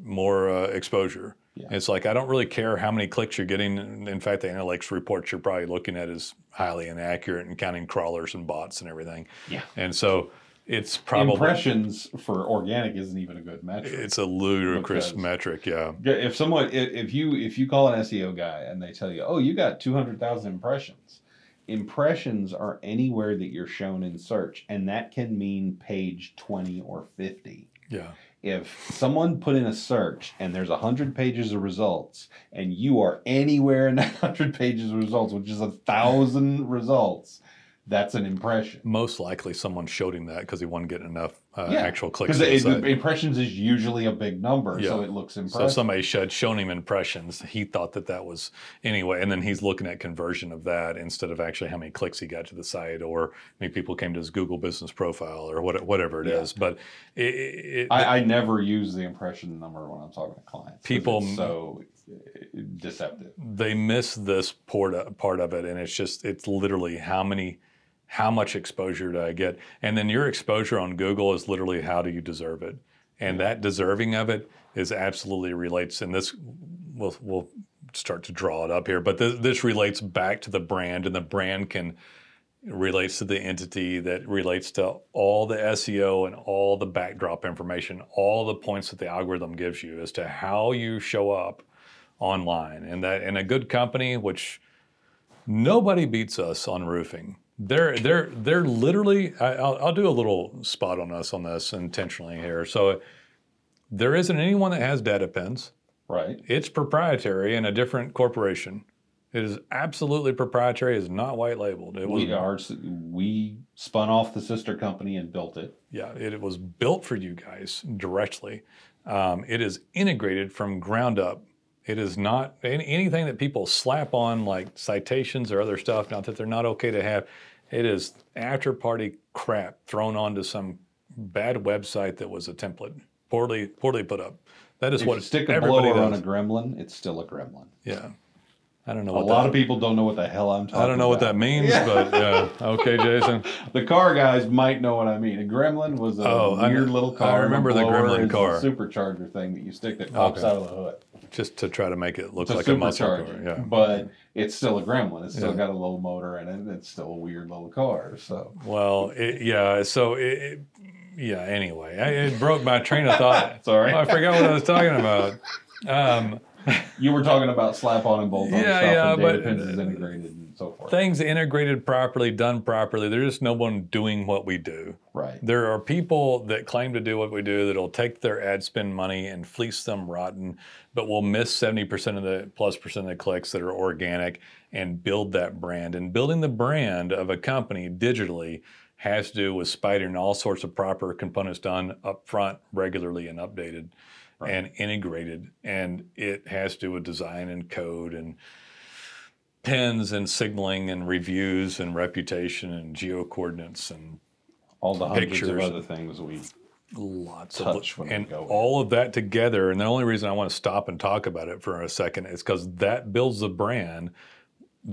[SPEAKER 1] more uh, exposure.
[SPEAKER 2] Yeah.
[SPEAKER 1] It's like I don't really care how many clicks you're getting. In fact, the analytics reports you're probably looking at is highly inaccurate and counting crawlers and bots and everything.
[SPEAKER 2] Yeah.
[SPEAKER 1] And so it's probably
[SPEAKER 2] Impressions for organic isn't even a good metric.
[SPEAKER 1] it's a ludicrous metric. Yeah.
[SPEAKER 2] Yeah, if someone if, if you if you call an SEO guy and they tell you, "Oh, you got 200,000 impressions." Impressions are anywhere that you're shown in search and that can mean page 20 or 50.
[SPEAKER 1] Yeah.
[SPEAKER 2] If someone put in a search and there's 100 pages of results and you are anywhere in that 100 pages of results, which is a thousand results, that's an impression.
[SPEAKER 1] Most likely someone showed him that because he wasn't getting enough uh,
[SPEAKER 2] Yeah,
[SPEAKER 1] actual clicks.
[SPEAKER 2] Because
[SPEAKER 1] to the site.
[SPEAKER 2] impressions is usually a big number, so it looks impressive.
[SPEAKER 1] So somebody had shown him impressions. He thought that that was anyway, and then he's looking at conversion of that instead of actually how many clicks he got to the site or how many people came to his Google Business Profile or what, whatever it is.
[SPEAKER 2] Yeah.
[SPEAKER 1] But it, it,
[SPEAKER 2] I, I never use the impression number when I'm talking to clients.
[SPEAKER 1] People-
[SPEAKER 2] so uh, deceptive.
[SPEAKER 1] they miss this part part of it, and it's just it's literally how many. How much exposure do I get? And then your exposure on Google is literally how do you deserve it? And that deserving of it is absolutely relates. And this, we'll, we'll start to draw it up here, but this, this relates back to the brand, and the brand can relates to the entity that relates to all the SEO and all the backdrop information, all the points that the algorithm gives you as to how you show up online. And that in a good company, which nobody beats us on roofing. They're they're they're literally. I, I'll, I'll do a little spot on us on this intentionally here. So there isn't anyone that has data pins.
[SPEAKER 2] Right.
[SPEAKER 1] It's proprietary in a different corporation. It is absolutely proprietary. It's not white labeled. It was
[SPEAKER 2] We are we spun off the sister company and built it.
[SPEAKER 1] yeah. It, was built for you guys directly. Um, it is integrated from ground up. It is not any, anything that people slap on like citations or other stuff. Not that they're not okay to have. It is after party crap thrown onto some bad website that was a template, poorly poorly put up. That is
[SPEAKER 2] If
[SPEAKER 1] what
[SPEAKER 2] you stick a blower on a gremlin, it's still a gremlin.
[SPEAKER 1] yeah, I don't know
[SPEAKER 2] A lot
[SPEAKER 1] that,
[SPEAKER 2] of people don't know what the hell I'm talking
[SPEAKER 1] I don't know what that means, but yeah. Okay, Jason.
[SPEAKER 2] The car guys might know what I mean. A gremlin was a
[SPEAKER 1] Oh,
[SPEAKER 2] weird
[SPEAKER 1] kn-
[SPEAKER 2] little car. a
[SPEAKER 1] remember the gremlin car.
[SPEAKER 2] supercharger thing that you stick that pops
[SPEAKER 1] Okay.
[SPEAKER 2] out of the hood.
[SPEAKER 1] Just to try to make it look
[SPEAKER 2] It's
[SPEAKER 1] like a muscle car. Yeah.
[SPEAKER 2] but it's still a gremlin. It's still
[SPEAKER 1] Yeah.
[SPEAKER 2] got a little motor in it. It's still a weird little car. So
[SPEAKER 1] Well, it, yeah. So it, it, yeah. Anyway, I, it broke my train of thought.
[SPEAKER 2] sorry,
[SPEAKER 1] I forgot what I was talking about. Um,
[SPEAKER 2] you were talking about slap on and bolt on
[SPEAKER 1] Yeah,
[SPEAKER 2] stuff
[SPEAKER 1] yeah,
[SPEAKER 2] and data
[SPEAKER 1] but-
[SPEAKER 2] integrated so forth.
[SPEAKER 1] things integrated properly, done properly. There's just no one doing what we do.
[SPEAKER 2] right.
[SPEAKER 1] There are people that claim to do what we do that'll take their ad spend money and fleece them rotten, but will miss 70% of the plus percent of the clicks that are organic and build that brand. And building the brand of a company digitally has to do with spidering all sorts of proper components done up front regularly and updated and integrated. And it has to do with design and code and pins and signaling and reviews and reputation and geo coordinates and
[SPEAKER 2] All the hundreds
[SPEAKER 1] pictures.
[SPEAKER 2] of other things we
[SPEAKER 1] lots
[SPEAKER 2] touch
[SPEAKER 1] of and all of that together and the only reason i want to stop and talk about it for a second is because that builds the brand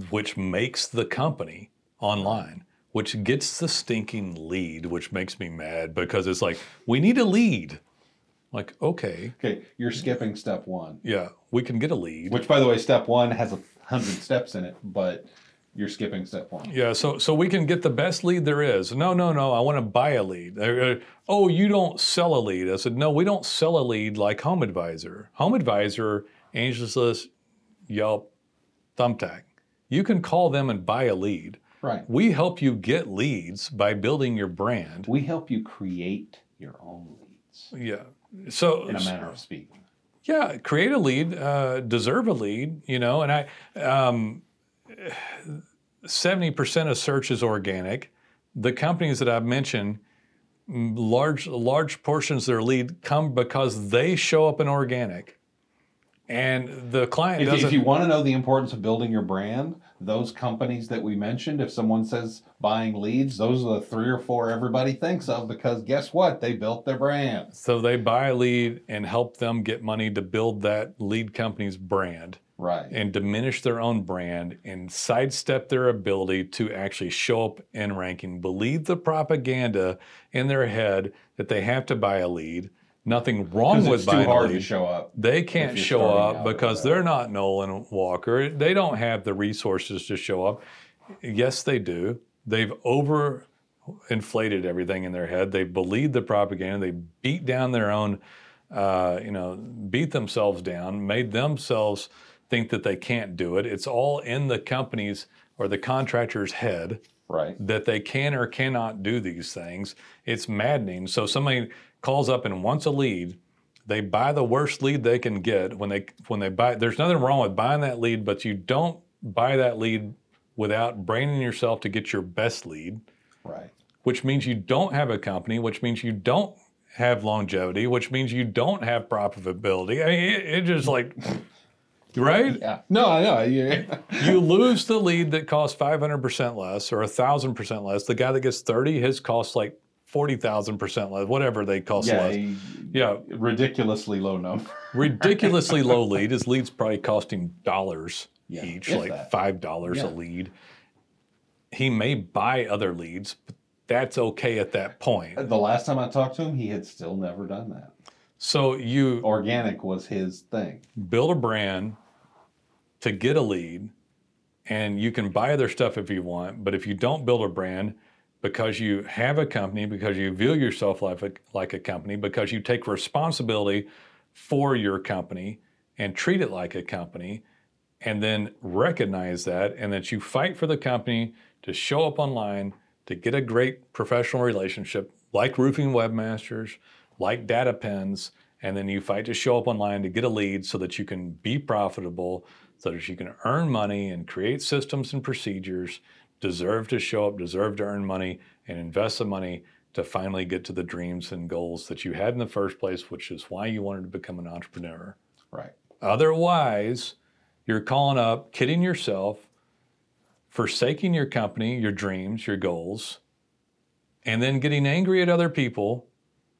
[SPEAKER 1] which makes the company online which gets the stinking lead which makes me mad because it's like we need a lead like okay
[SPEAKER 2] okay. You're skipping step one,
[SPEAKER 1] yeah we can get a lead
[SPEAKER 2] which by the way, step one has a hundred steps in it, but you're skipping step one.
[SPEAKER 1] Yeah, so so we can get the best lead there is. No, no, no. I want to buy a lead. Uh, uh, oh, you don't sell a lead. I said, no, we don't sell a lead like Home Advisor. Home Advisor, Angie's List, Yelp, Thumbtack. You can call them and buy a lead.
[SPEAKER 2] Right.
[SPEAKER 1] We help you get leads by building your brand.
[SPEAKER 2] We help you create your own leads,
[SPEAKER 1] Yeah. So
[SPEAKER 2] in a manner of speaking.
[SPEAKER 1] Yeah, create a lead, uh, deserve a lead, you know, and I, um, 70% of search is organic. The companies that I've mentioned, large, large portions of their lead come because they show up in organic. And the client
[SPEAKER 2] If,
[SPEAKER 1] doesn't.
[SPEAKER 2] if you want to know the importance of building your brand, those companies that we mentioned, if someone says buying leads, those are the three or four everybody thinks of because guess what? They built their brand.
[SPEAKER 1] so they buy a lead and help them get money to build that lead company's brand.
[SPEAKER 2] Right.
[SPEAKER 1] and diminish their own brand and sidestep their ability to actually show up in ranking, believe the propaganda in their head that they have to buy a lead, Nothing wrong with
[SPEAKER 2] it's too hard to show up.
[SPEAKER 1] They can't show up because they're not Nolen Walker. They don't have the resources to show up. Yes, they do. They've over inflated everything in their head. They believe the propaganda. They beat down their own, uh, you know, beat themselves down, made themselves think that they can't do it. It's all in the company's or the contractor's head
[SPEAKER 2] Right.
[SPEAKER 1] that they can or cannot do these things. It's maddening. So somebody calls up and wants a lead. They buy the worst lead they can get when they when they buy. There's nothing wrong with buying that lead, but you don't buy that lead without branding yourself to get your best lead,
[SPEAKER 2] Right.
[SPEAKER 1] which means you don't have a company, which means you don't have longevity, which means you don't have profitability. I mean, it, it just like, right?
[SPEAKER 2] Yeah. No, I know. Yeah.
[SPEAKER 1] you lose the lead that costs 500% less or 1,000% less. The guy that gets 30, his costs like 40,000% less, whatever they cost
[SPEAKER 2] yeah.
[SPEAKER 1] less.
[SPEAKER 2] a
[SPEAKER 1] Yeah,
[SPEAKER 2] Ridiculously low number.
[SPEAKER 1] ridiculously low lead. His lead's probably costing dollars
[SPEAKER 2] Yeah,
[SPEAKER 1] each, like
[SPEAKER 2] that.
[SPEAKER 1] $5
[SPEAKER 2] Yeah.
[SPEAKER 1] a lead. He may buy other leads, but that's okay at that point.
[SPEAKER 2] The last time I talked to him, he had still never done that.
[SPEAKER 1] So you
[SPEAKER 2] Organic was his thing.
[SPEAKER 1] build a brand to get a lead and you can buy other stuff if you want but if you don't build a brand because you have a company because you view yourself like a, like a company because you take responsibility for your company and treat it like a company and then recognize that and that you fight for the company to show up online to get a great professional relationship like roofing webmasters like data pins and then you fight to show up online to get a lead so that you can be profitable so that you can earn money and create systems and procedures deserve to show up deserve to earn money and invest the money to finally get to the dreams and goals that you had in the first place which is why you wanted to become an entrepreneur
[SPEAKER 2] Right.
[SPEAKER 1] Otherwise, you're calling up, kidding yourself, forsaking your company, your dreams, your goals, and then getting angry at other people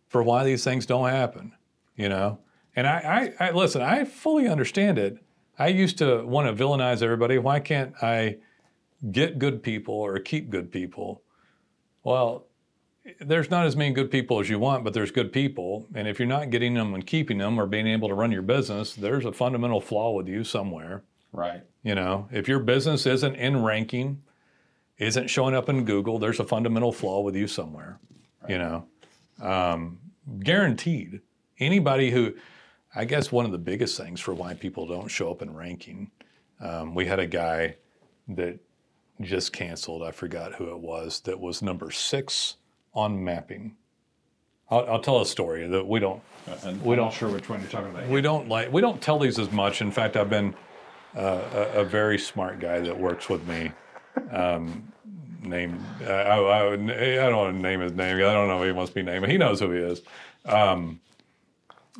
[SPEAKER 1] for why these things don't happen. You know? And I, I, I listen, I fully understand it. I used to want to villainize everybody. Why can't I get good people or keep good people? Well, there's not as many good people as you want, but there's good people. And if you're not getting them and keeping them or being able to run your business, there's a fundamental flaw with you somewhere.
[SPEAKER 2] Right.
[SPEAKER 1] You know, if your business isn't in ranking, isn't showing up in Google, there's a fundamental flaw with you somewhere. You know, um, guaranteed. Anybody who, I guess, one of the biggest things for why people don't show up in ranking, um, we had a guy that just canceled. I forgot who it was. That was number six on mapping. I'll, I'll tell a story that we don't
[SPEAKER 2] And
[SPEAKER 1] We
[SPEAKER 2] I'm
[SPEAKER 1] don't-
[SPEAKER 2] not sure which one you're talking about.
[SPEAKER 1] we don't like we don't tell these as much. In fact, I've been uh, a, a very smart guy that works with me. Um, named I, I, I, I don't want to name his name. I don't know if he wants to be named. He knows who he is. Um,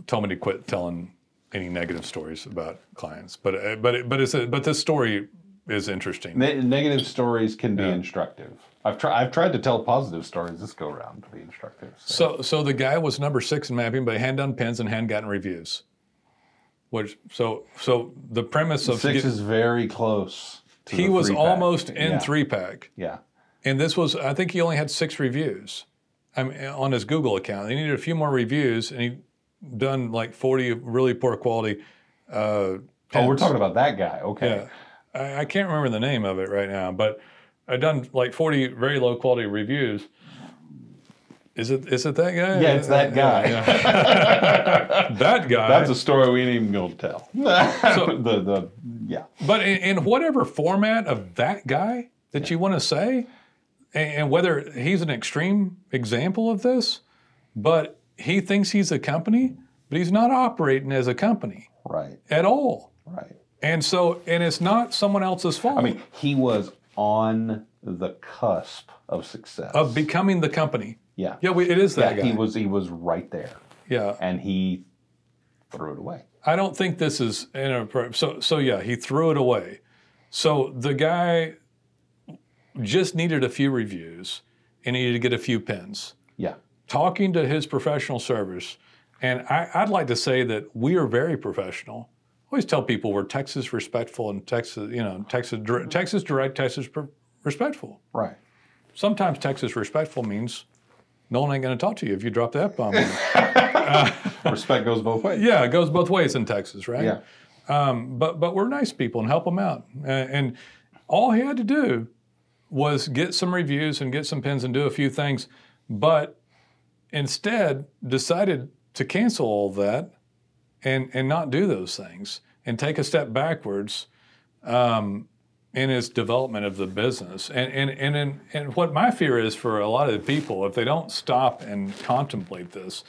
[SPEAKER 1] told me to quit telling any negative stories about clients. But uh, but but it's a, but this story is interesting.
[SPEAKER 2] Ne- negative stories can be
[SPEAKER 1] Yeah.
[SPEAKER 2] instructive. I've tried. I've tried to tell positive stories this go around to be instructive. So,
[SPEAKER 1] So so the guy was number six in mapping, but hand done pins and hadn't gotten reviews. Which so so the premise of
[SPEAKER 2] six
[SPEAKER 1] get-
[SPEAKER 2] is very close. To
[SPEAKER 1] he was
[SPEAKER 2] pack.
[SPEAKER 1] almost in
[SPEAKER 2] yeah.
[SPEAKER 1] three pack.
[SPEAKER 2] Yeah.
[SPEAKER 1] And this was, I think he only had six reviews I mean, on his Google account. He needed a few more reviews, and he done like 40 really poor quality. Uh,
[SPEAKER 2] Oh, we're talking about that guy. Okay.
[SPEAKER 1] Yeah, I, I can't remember the name of it right now, but I've done like 40 very low quality reviews. Is it is it that guy?
[SPEAKER 2] Yeah, it's that guy.
[SPEAKER 1] Yeah. that guy.
[SPEAKER 2] That's a story we ain't even going to tell. so, the the yeah.
[SPEAKER 1] But in, in whatever format of that guy that you want to say, and, and whether he's an extreme example of this, but he thinks he's a company, but he's not operating as a company
[SPEAKER 2] Right.
[SPEAKER 1] at all.
[SPEAKER 2] Right.
[SPEAKER 1] And so, and it's not someone else's fault
[SPEAKER 2] I mean, he was on the cusp of success.
[SPEAKER 1] of becoming the company.
[SPEAKER 2] yeah.
[SPEAKER 1] Yeah, we, it is
[SPEAKER 2] Yeah.
[SPEAKER 1] that guy.
[SPEAKER 2] He was. He was right there,
[SPEAKER 1] yeah,
[SPEAKER 2] and he threw it away.
[SPEAKER 1] I don't think this is inappropriate. So, so yeah, he threw it away. So the guy just needed a few reviews and he needed to get a few pins.
[SPEAKER 2] Yeah.
[SPEAKER 1] talking to his professional service, and I, I'd like to say that we are very professional. I always tell people we're Texas respectful and Texas, you know, Texas dir- Texas direct, Texas per- respectful.
[SPEAKER 2] Right.
[SPEAKER 1] Sometimes Texas respectful means no one ain't going to talk to you if you drop the f bomb. them.
[SPEAKER 2] Respect goes both ways.
[SPEAKER 1] yeah, it goes both ways in Texas, right?
[SPEAKER 2] Yeah.
[SPEAKER 1] Um, but but we're nice people and help them out. And, and all he had to do was get some reviews and get some pins and do a few things, but instead decided to cancel all that and and not do those things and take a step backwards um, in its development of the business. And and and and, and what my fear is for a lot of the people, if they don't stop and contemplate this,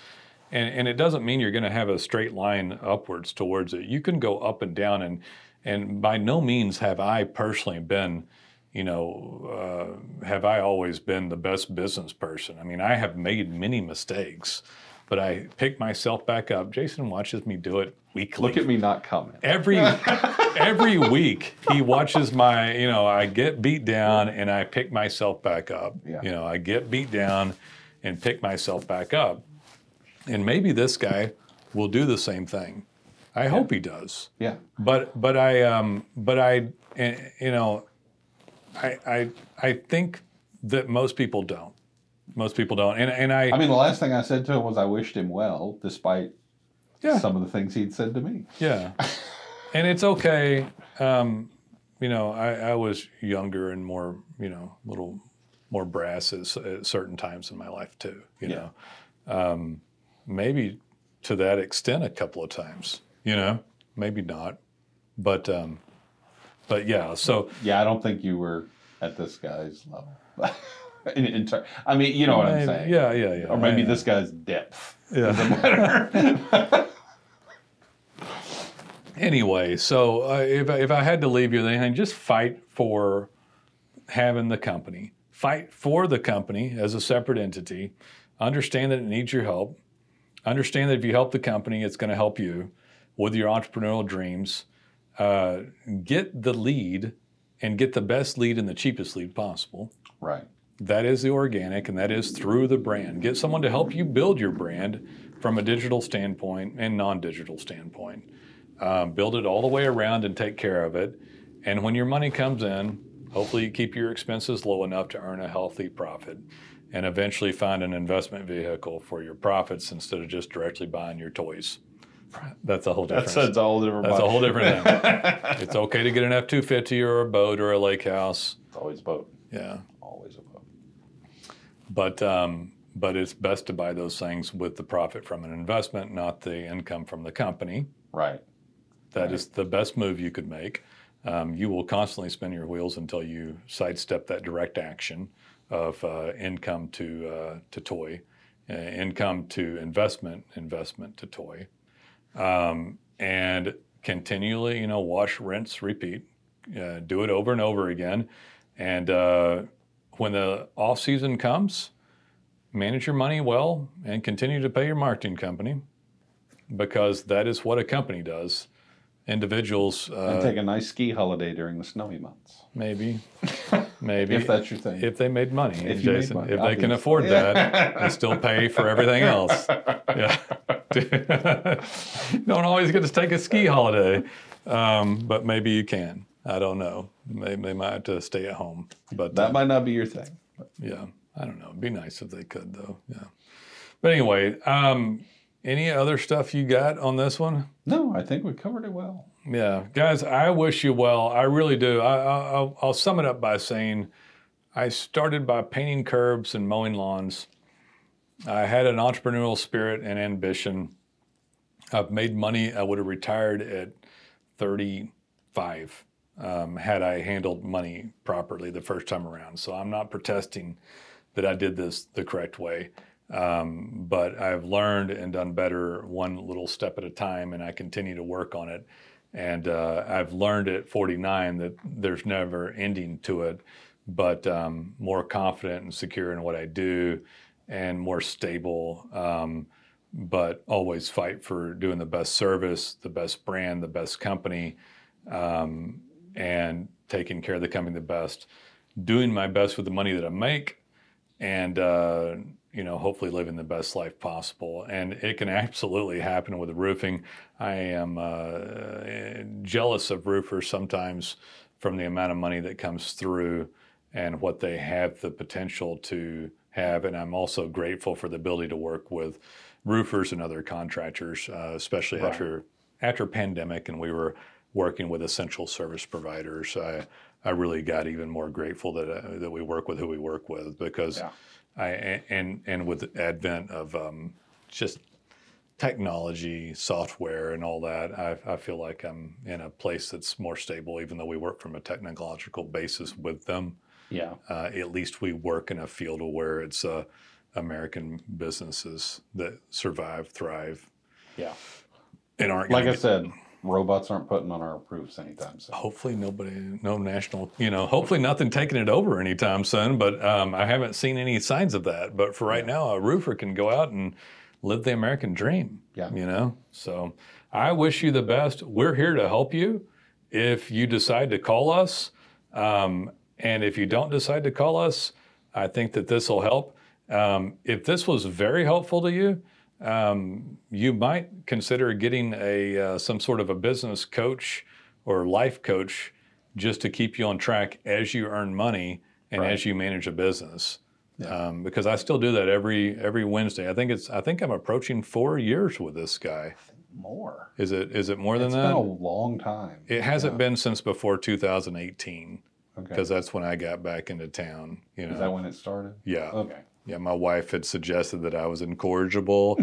[SPEAKER 1] and, and it doesn't mean you're going to have a straight line upwards towards it. You can go up and down, and and by no means have I personally been, you know, uh, have I always been the best business person. I mean, I have made many mistakes, but I pick myself back up. Jason watches me do it weekly.
[SPEAKER 2] Look at me not comment.
[SPEAKER 1] Every every week he watches my, you know, I get beat down and I pick myself back up.
[SPEAKER 2] Yeah.
[SPEAKER 1] You know, I get beat down and pick myself back up. And maybe this guy will do the same thing. I hope he does.
[SPEAKER 2] Yeah.
[SPEAKER 1] But but I um but I eh, you know I I I think that most people don't. Most people don't. And and I,
[SPEAKER 2] I mean, the last thing I said to him was I wished him well, despite
[SPEAKER 1] yeah.
[SPEAKER 2] some of the things he'd said to me.
[SPEAKER 1] Yeah, and it's okay. Um, you know, I, I was younger and more, you know, a little more brass at, at certain times in my life too. You
[SPEAKER 2] Yeah.
[SPEAKER 1] know, um, maybe to that extent a couple of times. You know, maybe not, but um, but yeah. So
[SPEAKER 2] Yeah, I don't think you were at this guy's level. in, in ter- I mean, you know what I'm saying.
[SPEAKER 1] Yeah, yeah, yeah.
[SPEAKER 2] Or maybe this guy's depth.
[SPEAKER 1] Yeah. anyway, so uh, if, I- if I had to leave you with anything, just fight for having the company. Fight for the company as a separate entity. Understand that it needs your help. Understand that if you help the company, it's going to help you with your entrepreneurial dreams. Uh, get the lead and get the best lead and the cheapest lead possible.
[SPEAKER 2] Right.
[SPEAKER 1] That is the organic, and that is through the brand. Get someone to help you build your brand from a digital standpoint and non digital standpoint. Um, build it all the way around and take care of it. And when your money comes in, hopefully you keep your expenses low enough to earn a healthy profit and eventually find an investment vehicle for your profits instead of just directly buying your toys. That's a whole different
[SPEAKER 2] That's, a whole different.
[SPEAKER 1] That's a whole different thing. it's okay to get an F two fifty or a boat or a lake house.
[SPEAKER 2] It's always a boat.
[SPEAKER 1] Yeah.
[SPEAKER 2] Always a boat.
[SPEAKER 1] But um, but it's best to buy those things with the profit from an investment, not the income from the company.
[SPEAKER 2] Right.
[SPEAKER 1] That is the best move you could make. Um, you will constantly spin your wheels until you sidestep that direct action of uh, income to uh, to toy, uh, income to investment, investment to toy, um, and continually, you know, wash, rinse, repeat. Uh, do it over and over again, and uh, when the off season comes, manage your money well and continue to pay your marketing company because that is what a company does. Individuals,
[SPEAKER 2] And
[SPEAKER 1] uh,
[SPEAKER 2] take a nice ski holiday during the snowy months.
[SPEAKER 1] maybe, maybe
[SPEAKER 2] If that's your thing.
[SPEAKER 1] if they made money,
[SPEAKER 2] If
[SPEAKER 1] Jason,
[SPEAKER 2] money,
[SPEAKER 1] if they can
[SPEAKER 2] obviously.
[SPEAKER 1] afford that, and still pay for everything else. Yeah, don't always get to take a ski holiday, um, but maybe you can. I don't know. They, they might have to stay at home, but
[SPEAKER 2] that
[SPEAKER 1] uh,
[SPEAKER 2] might not be your thing.
[SPEAKER 1] yeah, I don't know. It'd be nice if they could, though. Yeah, but anyway, um, any other stuff you got on this one?
[SPEAKER 2] No, I think we covered it well.
[SPEAKER 1] Yeah, guys, I wish you well. I really do. I, I, I'll, I'll sum it up by saying I started by painting curbs and mowing lawns. I had an entrepreneurial spirit and ambition. I've made money. I would have retired at 35 um, had I handled money properly the first time around. So I'm not protesting that I did this the correct way. Um, but I've learned and done better one little step at a time, and I continue to work on it. And uh, I've learned at 49 that there's never ending to it, but um, more confident and secure in what I do and more stable. Um, but always fight for doing the best service, the best brand, the best company, um, and taking care of the company the best. Doing my best with the money that I make, and uh, you know, hopefully living the best life possible. And it can absolutely happen with roofing. I am uh, jealous of roofers sometimes from the amount of money that comes through and what they have the potential to have. And I'm also grateful for the ability to work with roofers and other contractors, uh, especially
[SPEAKER 2] Right.
[SPEAKER 1] after after pandemic, and we were working with essential service providers. I I really got even more grateful that uh, that we work with who we work with because
[SPEAKER 2] Yeah.
[SPEAKER 1] I and and with the advent of um, just technology, software, and all that, I, I feel like I'm in a place that's more stable. Even though we work from a technological basis with them,
[SPEAKER 2] Yeah.
[SPEAKER 1] uh, at least we work in a field where it's uh, American businesses that survive, thrive,
[SPEAKER 2] Yeah.
[SPEAKER 1] and aren't
[SPEAKER 2] Like I
[SPEAKER 1] get-
[SPEAKER 2] said, robots aren't putting on our roofs anytime soon.
[SPEAKER 1] hopefully nobody, no national, you know, hopefully nothing taking it over anytime soon. But um, I haven't seen any signs of that. But for right now, a roofer can go out and live the American dream.
[SPEAKER 2] Yeah.
[SPEAKER 1] You know, so I wish you the best. We're here to help you. If you decide to call us, um, and if you don't decide to call us, I think that this will help. Um, if this was very helpful to you, um, you might consider getting a uh, some sort of a business coach or life coach just to keep you on track as you earn money and
[SPEAKER 2] Right.
[SPEAKER 1] as you manage a business. Um, because I still do that every every Wednesday. I think it's I think I'm approaching four years with this guy.
[SPEAKER 2] More.
[SPEAKER 1] Is it is it more than
[SPEAKER 2] It's
[SPEAKER 1] that?
[SPEAKER 2] It's been a long time.
[SPEAKER 1] It hasn't been since before 2018
[SPEAKER 2] Okay.
[SPEAKER 1] because that's when I got back into town. You know,
[SPEAKER 2] Is that when it started?
[SPEAKER 1] yeah,
[SPEAKER 2] Okay.
[SPEAKER 1] Yeah. My wife had suggested that I was incorrigible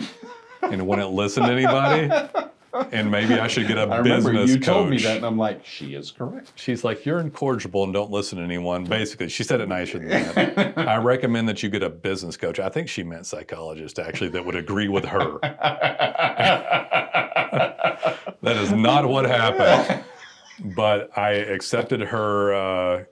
[SPEAKER 1] and wouldn't listen to anybody, and maybe I should get a
[SPEAKER 2] I remember
[SPEAKER 1] business
[SPEAKER 2] you
[SPEAKER 1] coach.
[SPEAKER 2] told me that, and I'm like, she is correct.
[SPEAKER 1] She's like, "You're incorrigible and don't listen to anyone." Basically, she said it nicer than that. I recommend that you get a business coach. I think she meant psychologist, actually, that would agree with her. That is not what happened. But I accepted her uh,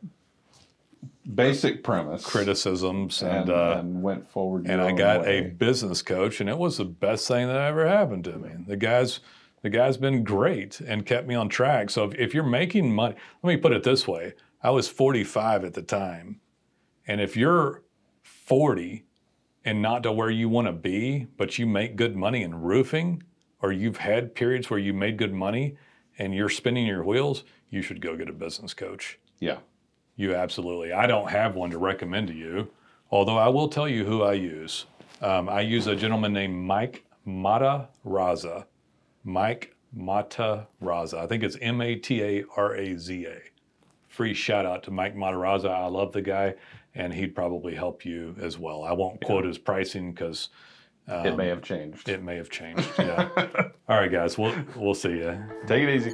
[SPEAKER 2] Basic premise.
[SPEAKER 1] criticisms
[SPEAKER 2] and,
[SPEAKER 1] and uh,
[SPEAKER 2] and went forward.
[SPEAKER 1] and I got a business coach, and it was the best thing that ever happened to me. The guy's the guy's been great and kept me on track. So if, if you're making money, let me put it this way: I was 45 at the time, and if you're 40 and not to where you want to be, but you make good money in roofing, or you've had periods where you made good money and you're spinning your wheels, you should go get a business coach.
[SPEAKER 2] Yeah.
[SPEAKER 1] You absolutely. I don't have one to recommend to you, although I will tell you who I use. Um, I use a gentleman named Mike Mata Raza. Mike Mata Raza. I think it's M A T A R A Z A. Free shout out to Mike Mataraza. I love the guy, and he'd probably help you as well. I won't quote his pricing because
[SPEAKER 2] it may have changed.
[SPEAKER 1] it may have changed. Yeah. All right, guys. We'll we'll see you.
[SPEAKER 2] Take it easy.